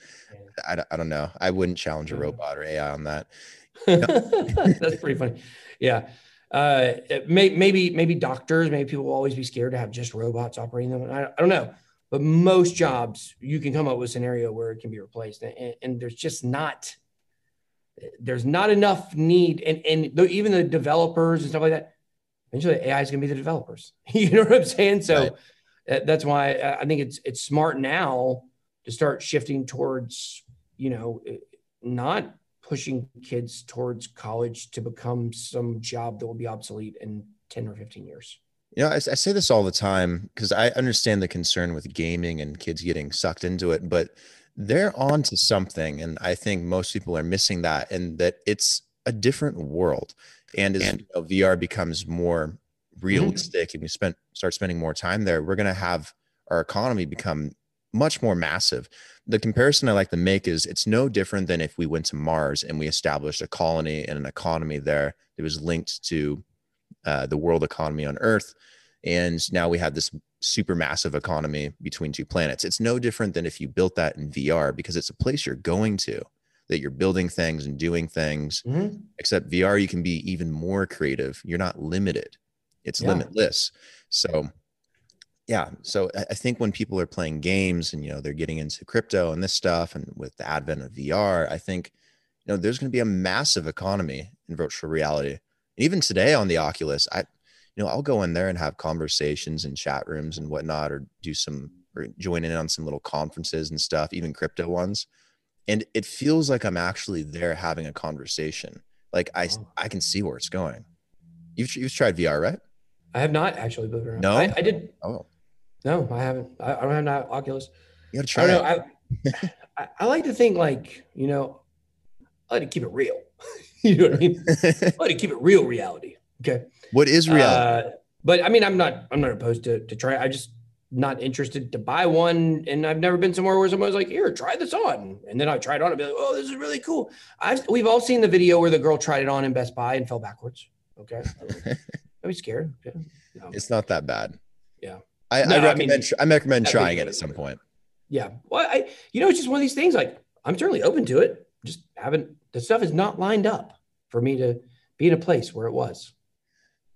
I, I don't know. I wouldn't challenge a robot or AI on that. That's pretty funny. Yeah uh, may, maybe maybe doctors, maybe people will always be scared to have just robots operating them. I, I, don't know, but most jobs you can come up with a scenario where it can be replaced, and, and there's just not there's not enough need, and and even the developers and stuff like that. Eventually, AI is going to be the developers. you know what I'm saying? So right. that's why I think it's it's smart now to start shifting towards you know not pushing kids towards college to become some job that will be obsolete in 10 or 15 years. You know, I, I say this all the time because I understand the concern with gaming and kids getting sucked into it, but they're on to something. And I think most people are missing that and that it's a different world. And as and, you know, VR becomes more realistic mm-hmm. and we spend start spending more time there, we're going to have our economy become much more massive the comparison I like to make is it's no different than if we went to Mars and we established a colony and an economy there that was linked to uh, the world economy on Earth. And now we have this super massive economy between two planets. It's no different than if you built that in VR because it's a place you're going to, that you're building things and doing things. Mm-hmm. Except VR, you can be even more creative. You're not limited, it's yeah. limitless. So, yeah so i think when people are playing games and you know they're getting into crypto and this stuff and with the advent of vr i think you know there's going to be a massive economy in virtual reality and even today on the oculus i you know i'll go in there and have conversations in chat rooms and whatnot or do some or join in on some little conferences and stuff even crypto ones and it feels like i'm actually there having a conversation like i oh. i can see where it's going you've, you've tried vr right I have not actually, believe it or not. No, I, I did. Oh, no, I haven't. I, I don't have an Oculus. You gotta try. I, know, I, I, like to think like you know, I like to keep it real. you know what I mean? I like to keep it real reality. Okay. What is reality? Uh, but I mean, I'm not. I'm not opposed to to try. I just not interested to buy one, and I've never been somewhere where someone was like, "Here, try this on," and then I tried on and be like, "Oh, this is really cool." I've we've all seen the video where the girl tried it on in Best Buy and fell backwards. Okay, I'd be scared. No. It's not that bad. Yeah. I, no, I recommend I, mean, I recommend trying it at some point. Yeah. Well, I you know it's just one of these things. Like I'm certainly open to it. Just haven't the stuff is not lined up for me to be in a place where it was.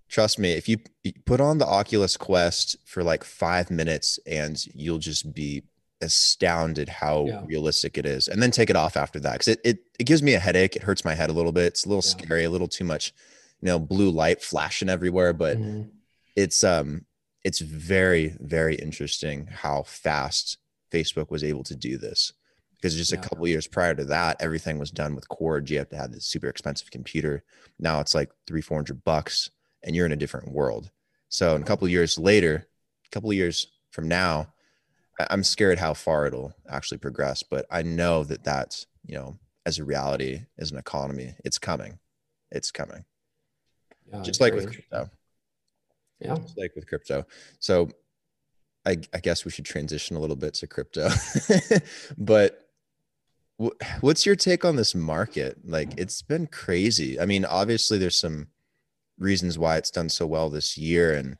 Trust me, if you put on the Oculus Quest for like five minutes, and you'll just be astounded how yeah. realistic it is, and then take it off after that because it, it it gives me a headache. It hurts my head a little bit. It's a little yeah. scary, a little too much, you know, blue light flashing everywhere. But mm-hmm. it's um it's very very interesting how fast facebook was able to do this. Because just yeah. a couple years prior to that everything was done with cords you have to have this super expensive computer. Now it's like three four hundred bucks and you're in a different world. So in a couple years later a couple years from now i'm scared how far it'll actually progress but i know that that's you know as a reality as an economy it's coming. It's coming. Yeah, just like with crypto yeah. like with crypto. So I, I guess we should transition a little bit to crypto. but what's your take on this market? Like it's been crazy. I mean, obviously there's some reasons why it's done so well this year. And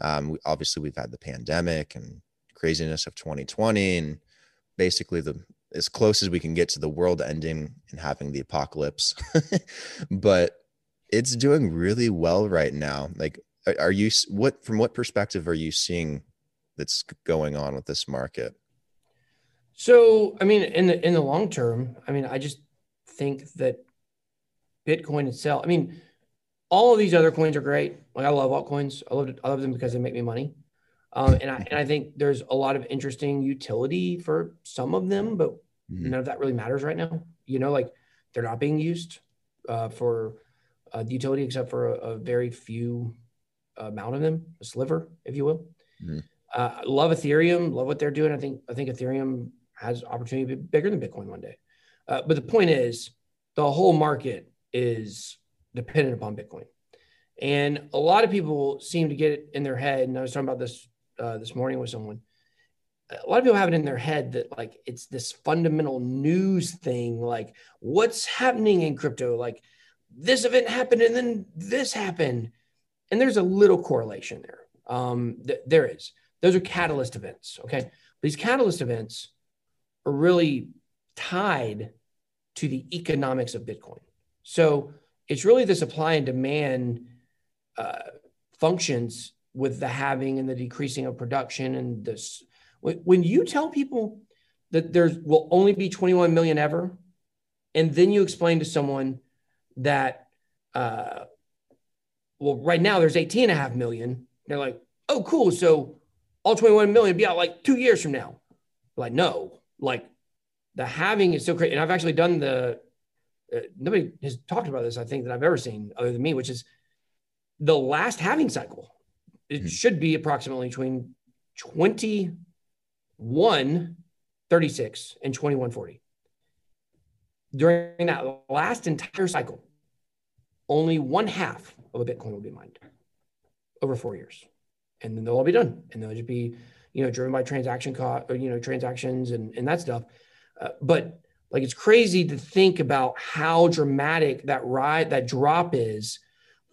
um, we, obviously we've had the pandemic and craziness of 2020 and basically the as close as we can get to the world ending and having the apocalypse. but it's doing really well right now. Like are you what from what perspective are you seeing that's going on with this market? So, I mean, in the in the long term, I mean, I just think that Bitcoin itself. I mean, all of these other coins are great. Like I love altcoins. I love I love them because they make me money. Um, and I and I think there's a lot of interesting utility for some of them, but mm-hmm. none of that really matters right now. You know, like they're not being used uh, for uh, the utility, except for a, a, very few amount of them, a sliver, if you will. Mm-hmm. Uh, love Ethereum, love what they're doing. I think I think Ethereum has opportunity to be bigger than Bitcoin one day. Uh, but the point is, the whole market is dependent upon Bitcoin, and a lot of people seem to get it in their head. And I was talking about this uh, this morning with someone. A lot of people have it in their head that like it's this fundamental news thing, like what's happening in crypto, like this event happened and then this happened, and there's a little correlation there. Um, th- there is. Those are catalyst events. Okay, these catalyst events are really tied to the economics of Bitcoin. So it's really the supply and demand uh, functions with the halving and the decreasing of production and this. When you tell people that there will only be 21 million ever, and then you explain to someone that, uh, well, right now there's 18 and a half million, they're like, oh, cool. So all 21 million be out like two years from now. Like, no, like the halving is so great. And I've actually done the, uh, nobody has talked about this, I think, that I've ever seen other than me, which is the last halving cycle. It mm-hmm. should be approximately between 21 36 and 21 40. During that last entire cycle, only one half of a Bitcoin will be mined over four years. And then they'll all be done. And they'll just be, you know, driven by transaction cost or, you know, transactions and, and that stuff. Uh, but like it's crazy to think about how dramatic that ride that drop is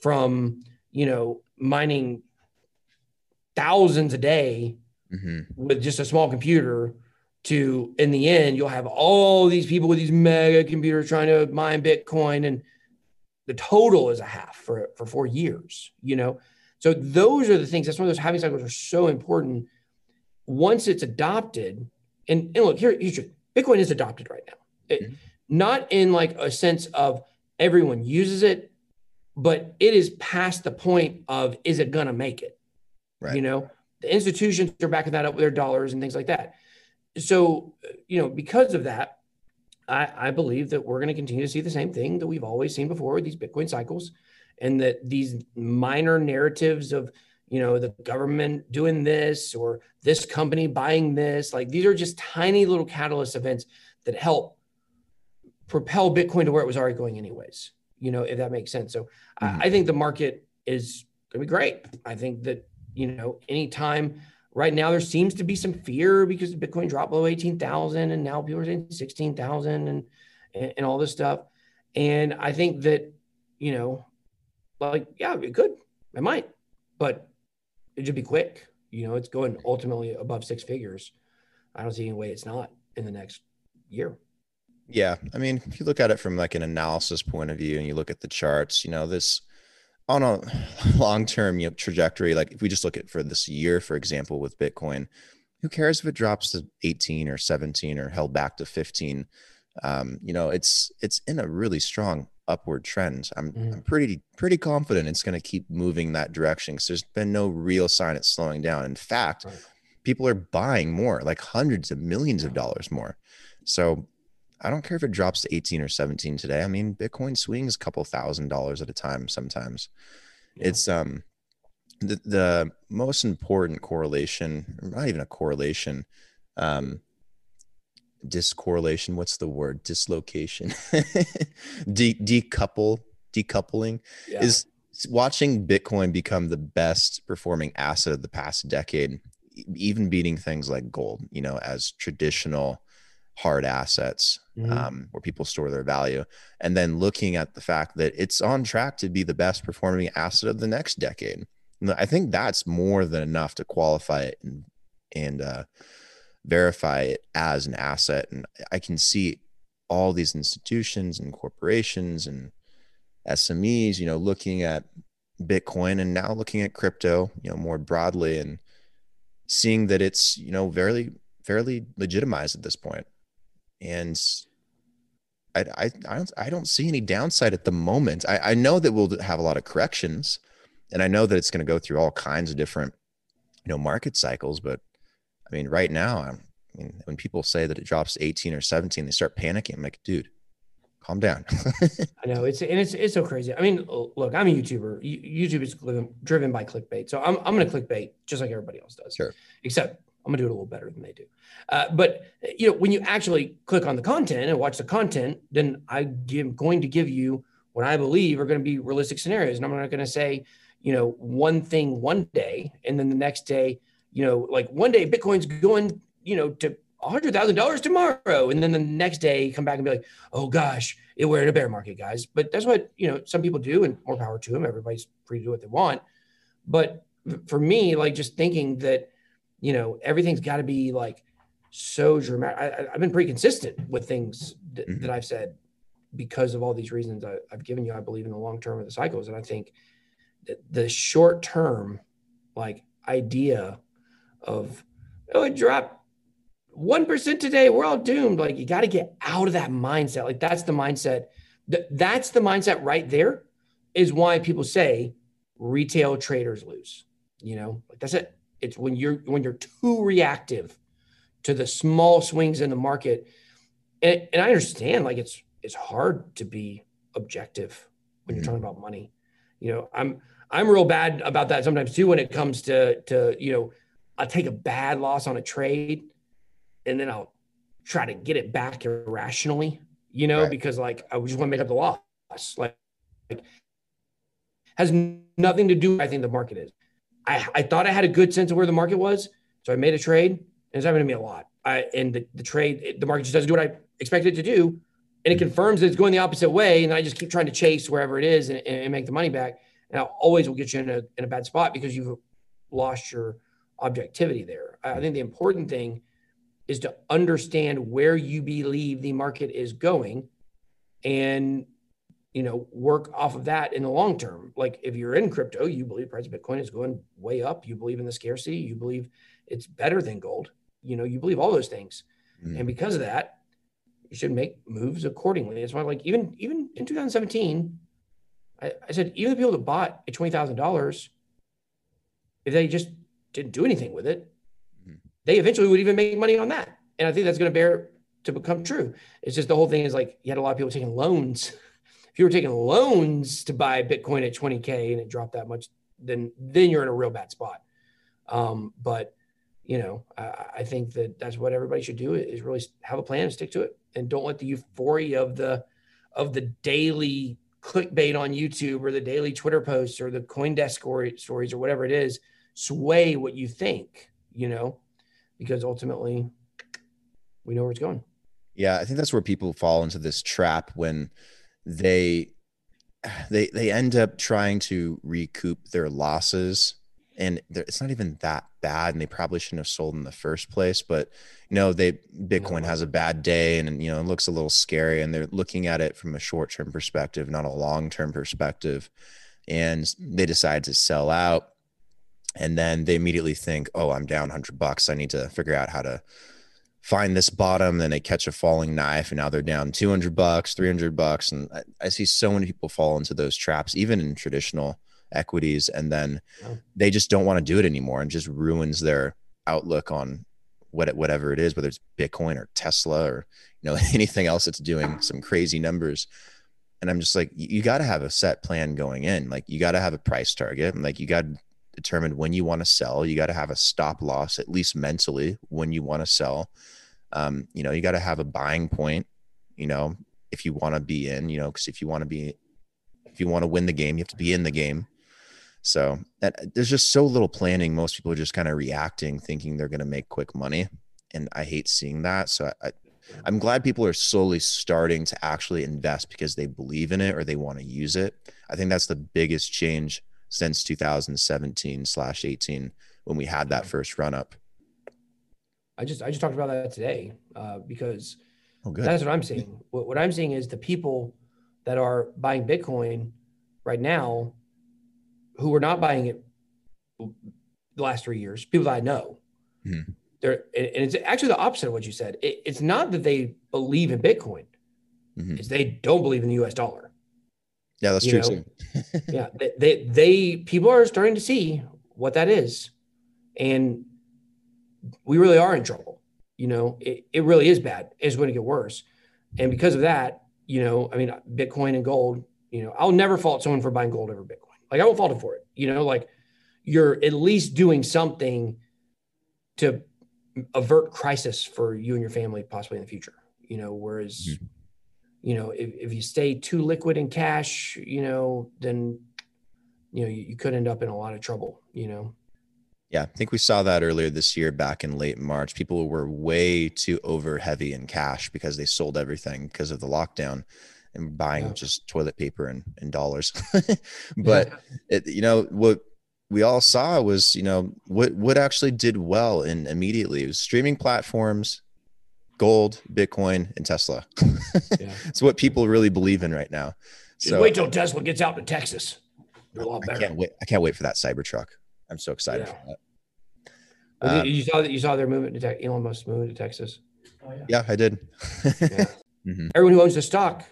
from you know mining thousands a day mm-hmm. with just a small computer to in the end you'll have all these people with these mega computers trying to mine bitcoin and the total is a half for for four years you know so those are the things that's why those halving cycles are so important once it's adopted and, and look here here's Bitcoin is adopted right now. It, mm-hmm. Not in like a sense of everyone uses it, but it is past the point of is it going to make it? Right. You know, the institutions are backing that up with their dollars and things like that. So, you know, because of that, I, I believe that we're going to continue to see the same thing that we've always seen before with these Bitcoin cycles, and that these minor narratives of you know, the government doing this or this company buying this. Like these are just tiny little catalyst events that help propel Bitcoin to where it was already going, anyways. You know, if that makes sense. So mm-hmm. I, I think the market is going to be great. I think that, you know, anytime right now there seems to be some fear because Bitcoin dropped below 18,000 and now people are saying 16,000 and, and, and all this stuff. And I think that, you know, like, yeah, it could, it might, but it should be quick. You know, it's going ultimately above six figures. I don't see any way it's not in the next year. Yeah. I mean, if you look at it from like an analysis point of view and you look at the charts, you know, this on a long term you know, trajectory, like if we just look at for this year, for example, with Bitcoin, who cares if it drops to 18 or 17 or held back to 15? Um, you know, it's it's in a really strong upward trend. I'm, mm. I'm pretty pretty confident it's going to keep moving that direction because there's been no real sign it's slowing down. In fact, right. people are buying more, like hundreds of millions of dollars more. So I don't care if it drops to 18 or 17 today. I mean, Bitcoin swings a couple thousand dollars at a time sometimes. Yeah. It's um the, the most important correlation, not even a correlation, um, discorrelation what's the word dislocation De- decouple decoupling yeah. is watching bitcoin become the best performing asset of the past decade even beating things like gold you know as traditional hard assets mm-hmm. um, where people store their value and then looking at the fact that it's on track to be the best performing asset of the next decade i think that's more than enough to qualify it and and uh, verify it as an asset. And I can see all these institutions and corporations and SMEs, you know, looking at Bitcoin and now looking at crypto, you know, more broadly and seeing that it's, you know, fairly, fairly legitimized at this point. And I, I, I don't, I don't see any downside at the moment. I, I know that we'll have a lot of corrections and I know that it's going to go through all kinds of different, you know, market cycles, but I mean, right now, I mean, when people say that it drops 18 or 17, they start panicking. I'm like, dude, calm down. I know it's and it's it's so crazy. I mean, look, I'm a YouTuber. YouTube is driven by clickbait, so I'm I'm going to clickbait just like everybody else does. Sure. Except I'm to do it a little better than they do. Uh, but you know, when you actually click on the content and watch the content, then I am going to give you what I believe are going to be realistic scenarios, and I'm not going to say, you know, one thing one day and then the next day, you know, like one day Bitcoin's going, you know, to $100,000 tomorrow. And then the next day come back and be like, oh gosh, it, we're in a bear market, guys. But that's what, you know, some people do and more power to them. Everybody's free to do what they want. But for me, like just thinking that, you know, everything's got to be like so dramatic. I, have been pretty consistent with things th- mm-hmm. that I've said because of all these reasons I, have given you. I believe in the long term of the cycles. And I think that the short term, like idea of, oh, it dropped 1% today, we're all doomed. Like you got to get out of that mindset. Like that's the mindset. That's the mindset right there is why people say retail traders lose. You know, like that's it. It's when you're when you're too reactive to the small swings in the market. And, and I understand like it's it's hard to be objective when you're mm-hmm. talking about money. You know, I'm I'm real bad about that sometimes too when it comes to to, you know, I take a bad loss on a trade and then I'll try to get it back irrationally, you know, right. because like I just want to make up the loss. Like, like has nothing to do. I think the market is. I, I thought I had a good sense of where the market was, so I made a trade, and it's happened to me a lot. I and the, the trade, the market just doesn't do what I expected it to do, and it mm-hmm. confirms that it's going the opposite way, and I just keep trying to chase wherever it is and, and make the money back, and I always will get you in a in a bad spot because you've lost your objectivity there. I think the important thing is to understand where you believe the market is going and you know work off of that in the long term like if you're in crypto you believe price of bitcoin is going way up you believe in the scarcity you believe it's better than gold you know you believe all those things mm. and because of that you should make moves accordingly it's why like even even in 2017 I, I said even the people that bought at $20000 if they just didn't do anything with it they eventually would even make money on that. And I think that's going to bear to become true. It's just the whole thing is like you had a lot of people taking loans. if you were taking loans to buy Bitcoin at 20K and it dropped that much, then then you're in a real bad spot. Um, but you know, I, I, think that that's what everybody should do is really have a plan and stick to it, and don't let the euphoria of the of the daily clickbait on YouTube or the daily Twitter posts or the CoinDesk stories or whatever it is sway what you think. You know, because ultimately we know where it's going. Yeah, I think that's where people fall into this trap when they they they end up trying to recoup their losses and it's not even that bad and they probably shouldn't have sold in the first place but you know they bitcoin has a bad day and you know it looks a little scary and they're looking at it from a short-term perspective not a long-term perspective. And they decide to sell out and then they immediately think oh i'm down 100 bucks. I need to figure out how to find this bottom then they catch a falling knife and now they're down 200 bucks 300 bucks and I, I see so many people fall into those traps even in traditional equities and then yeah. they just don't want to do it anymore and just ruins their outlook on what whatever it is whether it's bitcoin or tesla or you know anything else that's doing some crazy numbers and i'm just like you got to have a set plan going in like you got to have a price target and like you got determine when you want to sell. You got to have a stop loss, at least mentally, when you want to sell. Um, you know, you got to have a buying point, you know, if you want to be in, you know, because if you want to be, if you want to win the game, you have to be in the game. So that, there's just so little planning. Most people are just kind of reacting, thinking they're going to make quick money. And I hate seeing that. So I, I I'm glad people are slowly starting to actually invest because they believe in it or they want to use it. I think that's the biggest change since 2017 slash 18 when we had that first run up. I just I just talked about that today uh, because oh, that's what I'm seeing. What, what I'm seeing is the people that are buying Bitcoin right now who were not buying it the last three years, people that I know. Mm-hmm. They're, and it's actually the opposite of what you said. It, it's not that they believe in Bitcoin; mm-hmm. it's they don't believe in the U.S. dollar. Yeah, that's true too. yeah, they, they, they people are starting to see what that is, and we really are in trouble. You know, it, it really is bad. It's going to get worse, and because of that, you know, I mean, Bitcoin and gold, you know, I'll never fault someone for buying gold over Bitcoin. Like I won't fault them for it. You know, like you're at least doing something to avert crisis for you and your family possibly in the future. You know, whereas, mm-hmm. You know, if, if you stay too liquid in cash, you know, then you know you, you could end up in a lot of trouble. You know. Yeah, I think we saw that earlier this year back in late March. People were way too over heavy in cash because they sold everything because of the lockdown and buying yeah. just toilet paper and, and dollars. but yeah. it, you know what we all saw was you know what what actually did well and immediately it was streaming platforms, gold, Bitcoin, and Tesla. yeah. It's what people really believe in right now. So wait till Tesla gets out to Texas. A lot better. I can't wait. I can't wait for that Cybertruck. I'm so excited for that. Um, you saw that you saw their movement to te- Elon Musk moving to Texas. Oh, yeah. yeah. I did. yeah. mm-hmm. Everyone who owns the stock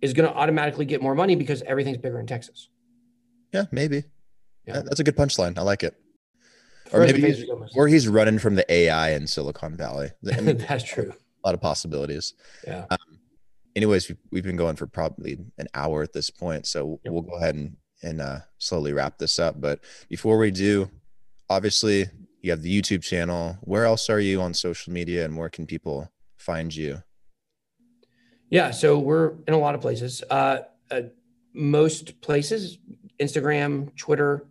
is going to automatically get more money because everything's bigger in Texas. Yeah, maybe. Yeah, that's a good punchline. I like it. Or maybe, he's, or he's running from the AI in Silicon Valley. I mean, that's true. A lot of possibilities. Yeah. Um, anyways, we've been going for probably an hour at this point, so yep. we'll go ahead and and uh, slowly wrap this up. But before we do, obviously you have the YouTube channel. Where else are you on social media and where can people find you? Yeah, so we're in a lot of places. Uh, uh, most places, Instagram, Twitter,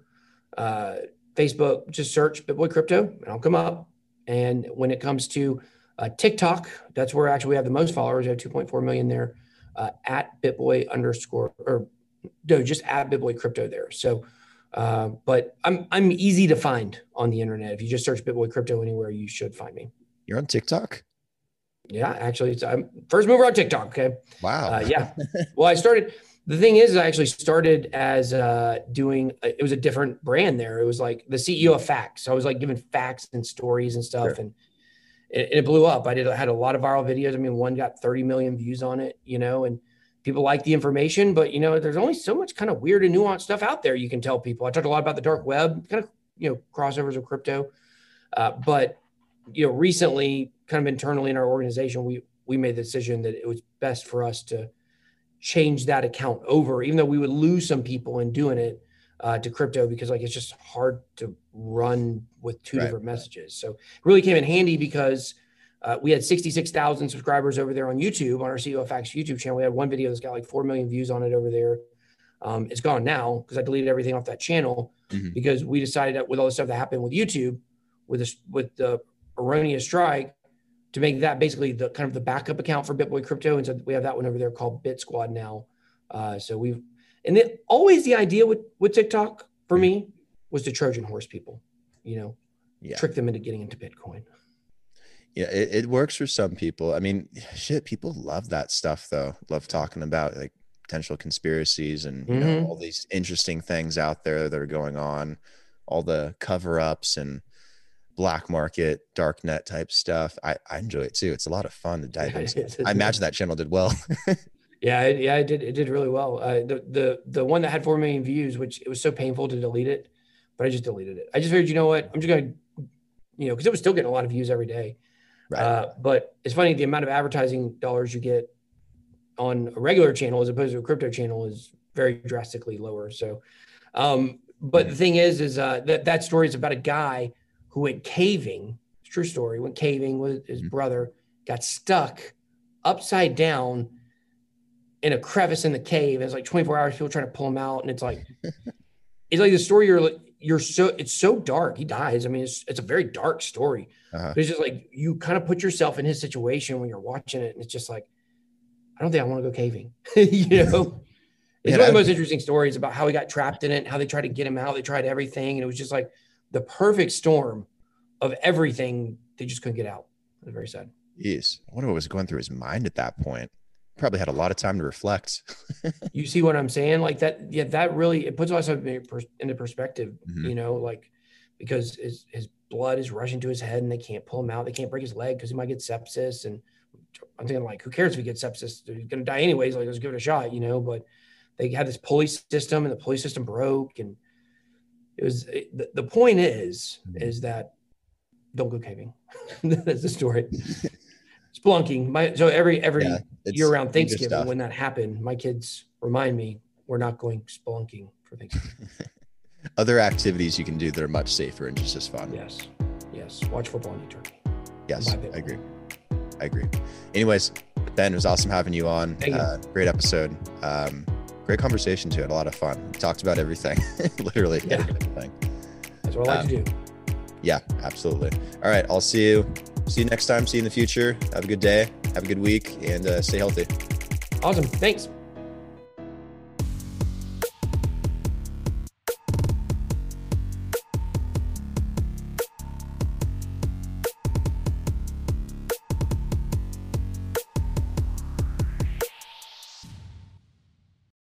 uh, Facebook, just search BitBoy Crypto and I'll come up. And when it comes to uh, TikTok, that's where actually we have the most followers. We have 2.4 million there uh, at BitBoy underscore or no, just at BitBoy Crypto there. So uh, but I'm I'm easy to find on the internet. If you just search BitBoy Crypto anywhere, you should find me. You're on TikTok. Yeah, actually, it's, I'm first mover on TikTok. Okay. Wow. Uh, yeah. well, I started. The thing is, I actually started as uh, doing. It was a different brand there. It was like the CEO of Facts. So I was like giving facts and stories and stuff, sure. and it, it, blew up. I did. I had a lot of viral videos. I mean, one got 30 million views on it. You know, and people like the information, but you know, there's only so much kind of weird and nuanced stuff out there you can tell people. I talked a lot about the dark web, kind of you know crossovers of crypto, uh, but you know, recently, kind of internally in our organization, we we made the decision that it was best for us to change that account over, even though we would lose some people in doing it uh, to crypto because like it's just hard to run with two right. different messages. So it really came in handy because uh, we had 66,000 subscribers over there on YouTube on our CEO Facts YouTube channel. We had one video that's got like 4 million views on it over there. Um, it's gone now because I deleted everything off that channel mm-hmm. because we decided that with all the stuff that happened with YouTube, with this, with the erroneous strike, to make that basically the kind of the backup account for BitBoy Crypto. And so we have that one over there called Bit Squad now. Uh, so we've, and then always the idea with, with TikTok for me was to Trojan horse people, you know, yeah. trick them into getting into Bitcoin yeah it, it works for some people i mean shit people love that stuff though love talking about like potential conspiracies and you mm-hmm. know all these interesting things out there that are going on all the cover-ups and black market dark net type stuff. I, I enjoy it too. It's a lot of fun to dive into. I imagine that channel did well. Yeah it, yeah it did it did really well. Uh, the the the one that had 4 million views which it was so painful to delete it but i just deleted it. I just figured you know what? I'm just gonna you know because it was still getting a lot of views every day. Right. Uh, but it's funny the amount of advertising dollars you get on a regular channel as opposed to a crypto channel is very drastically lower. So, um, but the thing is, is uh, that that story is about a guy who went caving. true story. Went caving with his mm-hmm. brother, got stuck upside down in a crevice in the cave. It's like 24 hours. People trying to pull him out, and it's like, it's like the story you're you're so it's so dark. He dies. I mean, it's it's a very dark story. Uh-huh. But it's just like you kind of put yourself in his situation when you're watching it, and it's just like, I don't think I want to go caving. you know, it's yeah, one of the most interesting stories about how he got trapped in it, how they tried to get him out, they tried everything, and it was just like the perfect storm of everything. They just couldn't get out. It was very sad. Yes, I wonder what was going through his mind at that point probably had a lot of time to reflect. you see what I'm saying? Like that, yeah, that really it puts us into perspective, mm-hmm. you know, like because his his blood is rushing to his head and they can't pull him out. They can't break his leg because he might get sepsis. And I'm thinking like, who cares if he gets sepsis? He's gonna die anyways. Like, let's give it a shot, you know. But they had this pulley system and the pulley system broke, and it was it, the, the point is mm-hmm. is that don't go caving. That's the story. Splunking. My so every every yeah, year around Thanksgiving when that happened, my kids remind me we're not going spelunking for Thanksgiving. Other activities you can do that are much safer and just as fun. Yes. Yes. Watch football and eat turkey. Yes, I agree. I agree. Anyways, Ben, it was awesome having you on. You. Uh, great episode. Um, great conversation too. Had a lot of fun. We talked about everything, literally yeah. everything. That's what I like um, to do. Yeah, absolutely. All right, I'll see you. See you next time. See you in the future. Have a good day. Have a good week, and uh, stay healthy. Awesome. Thanks.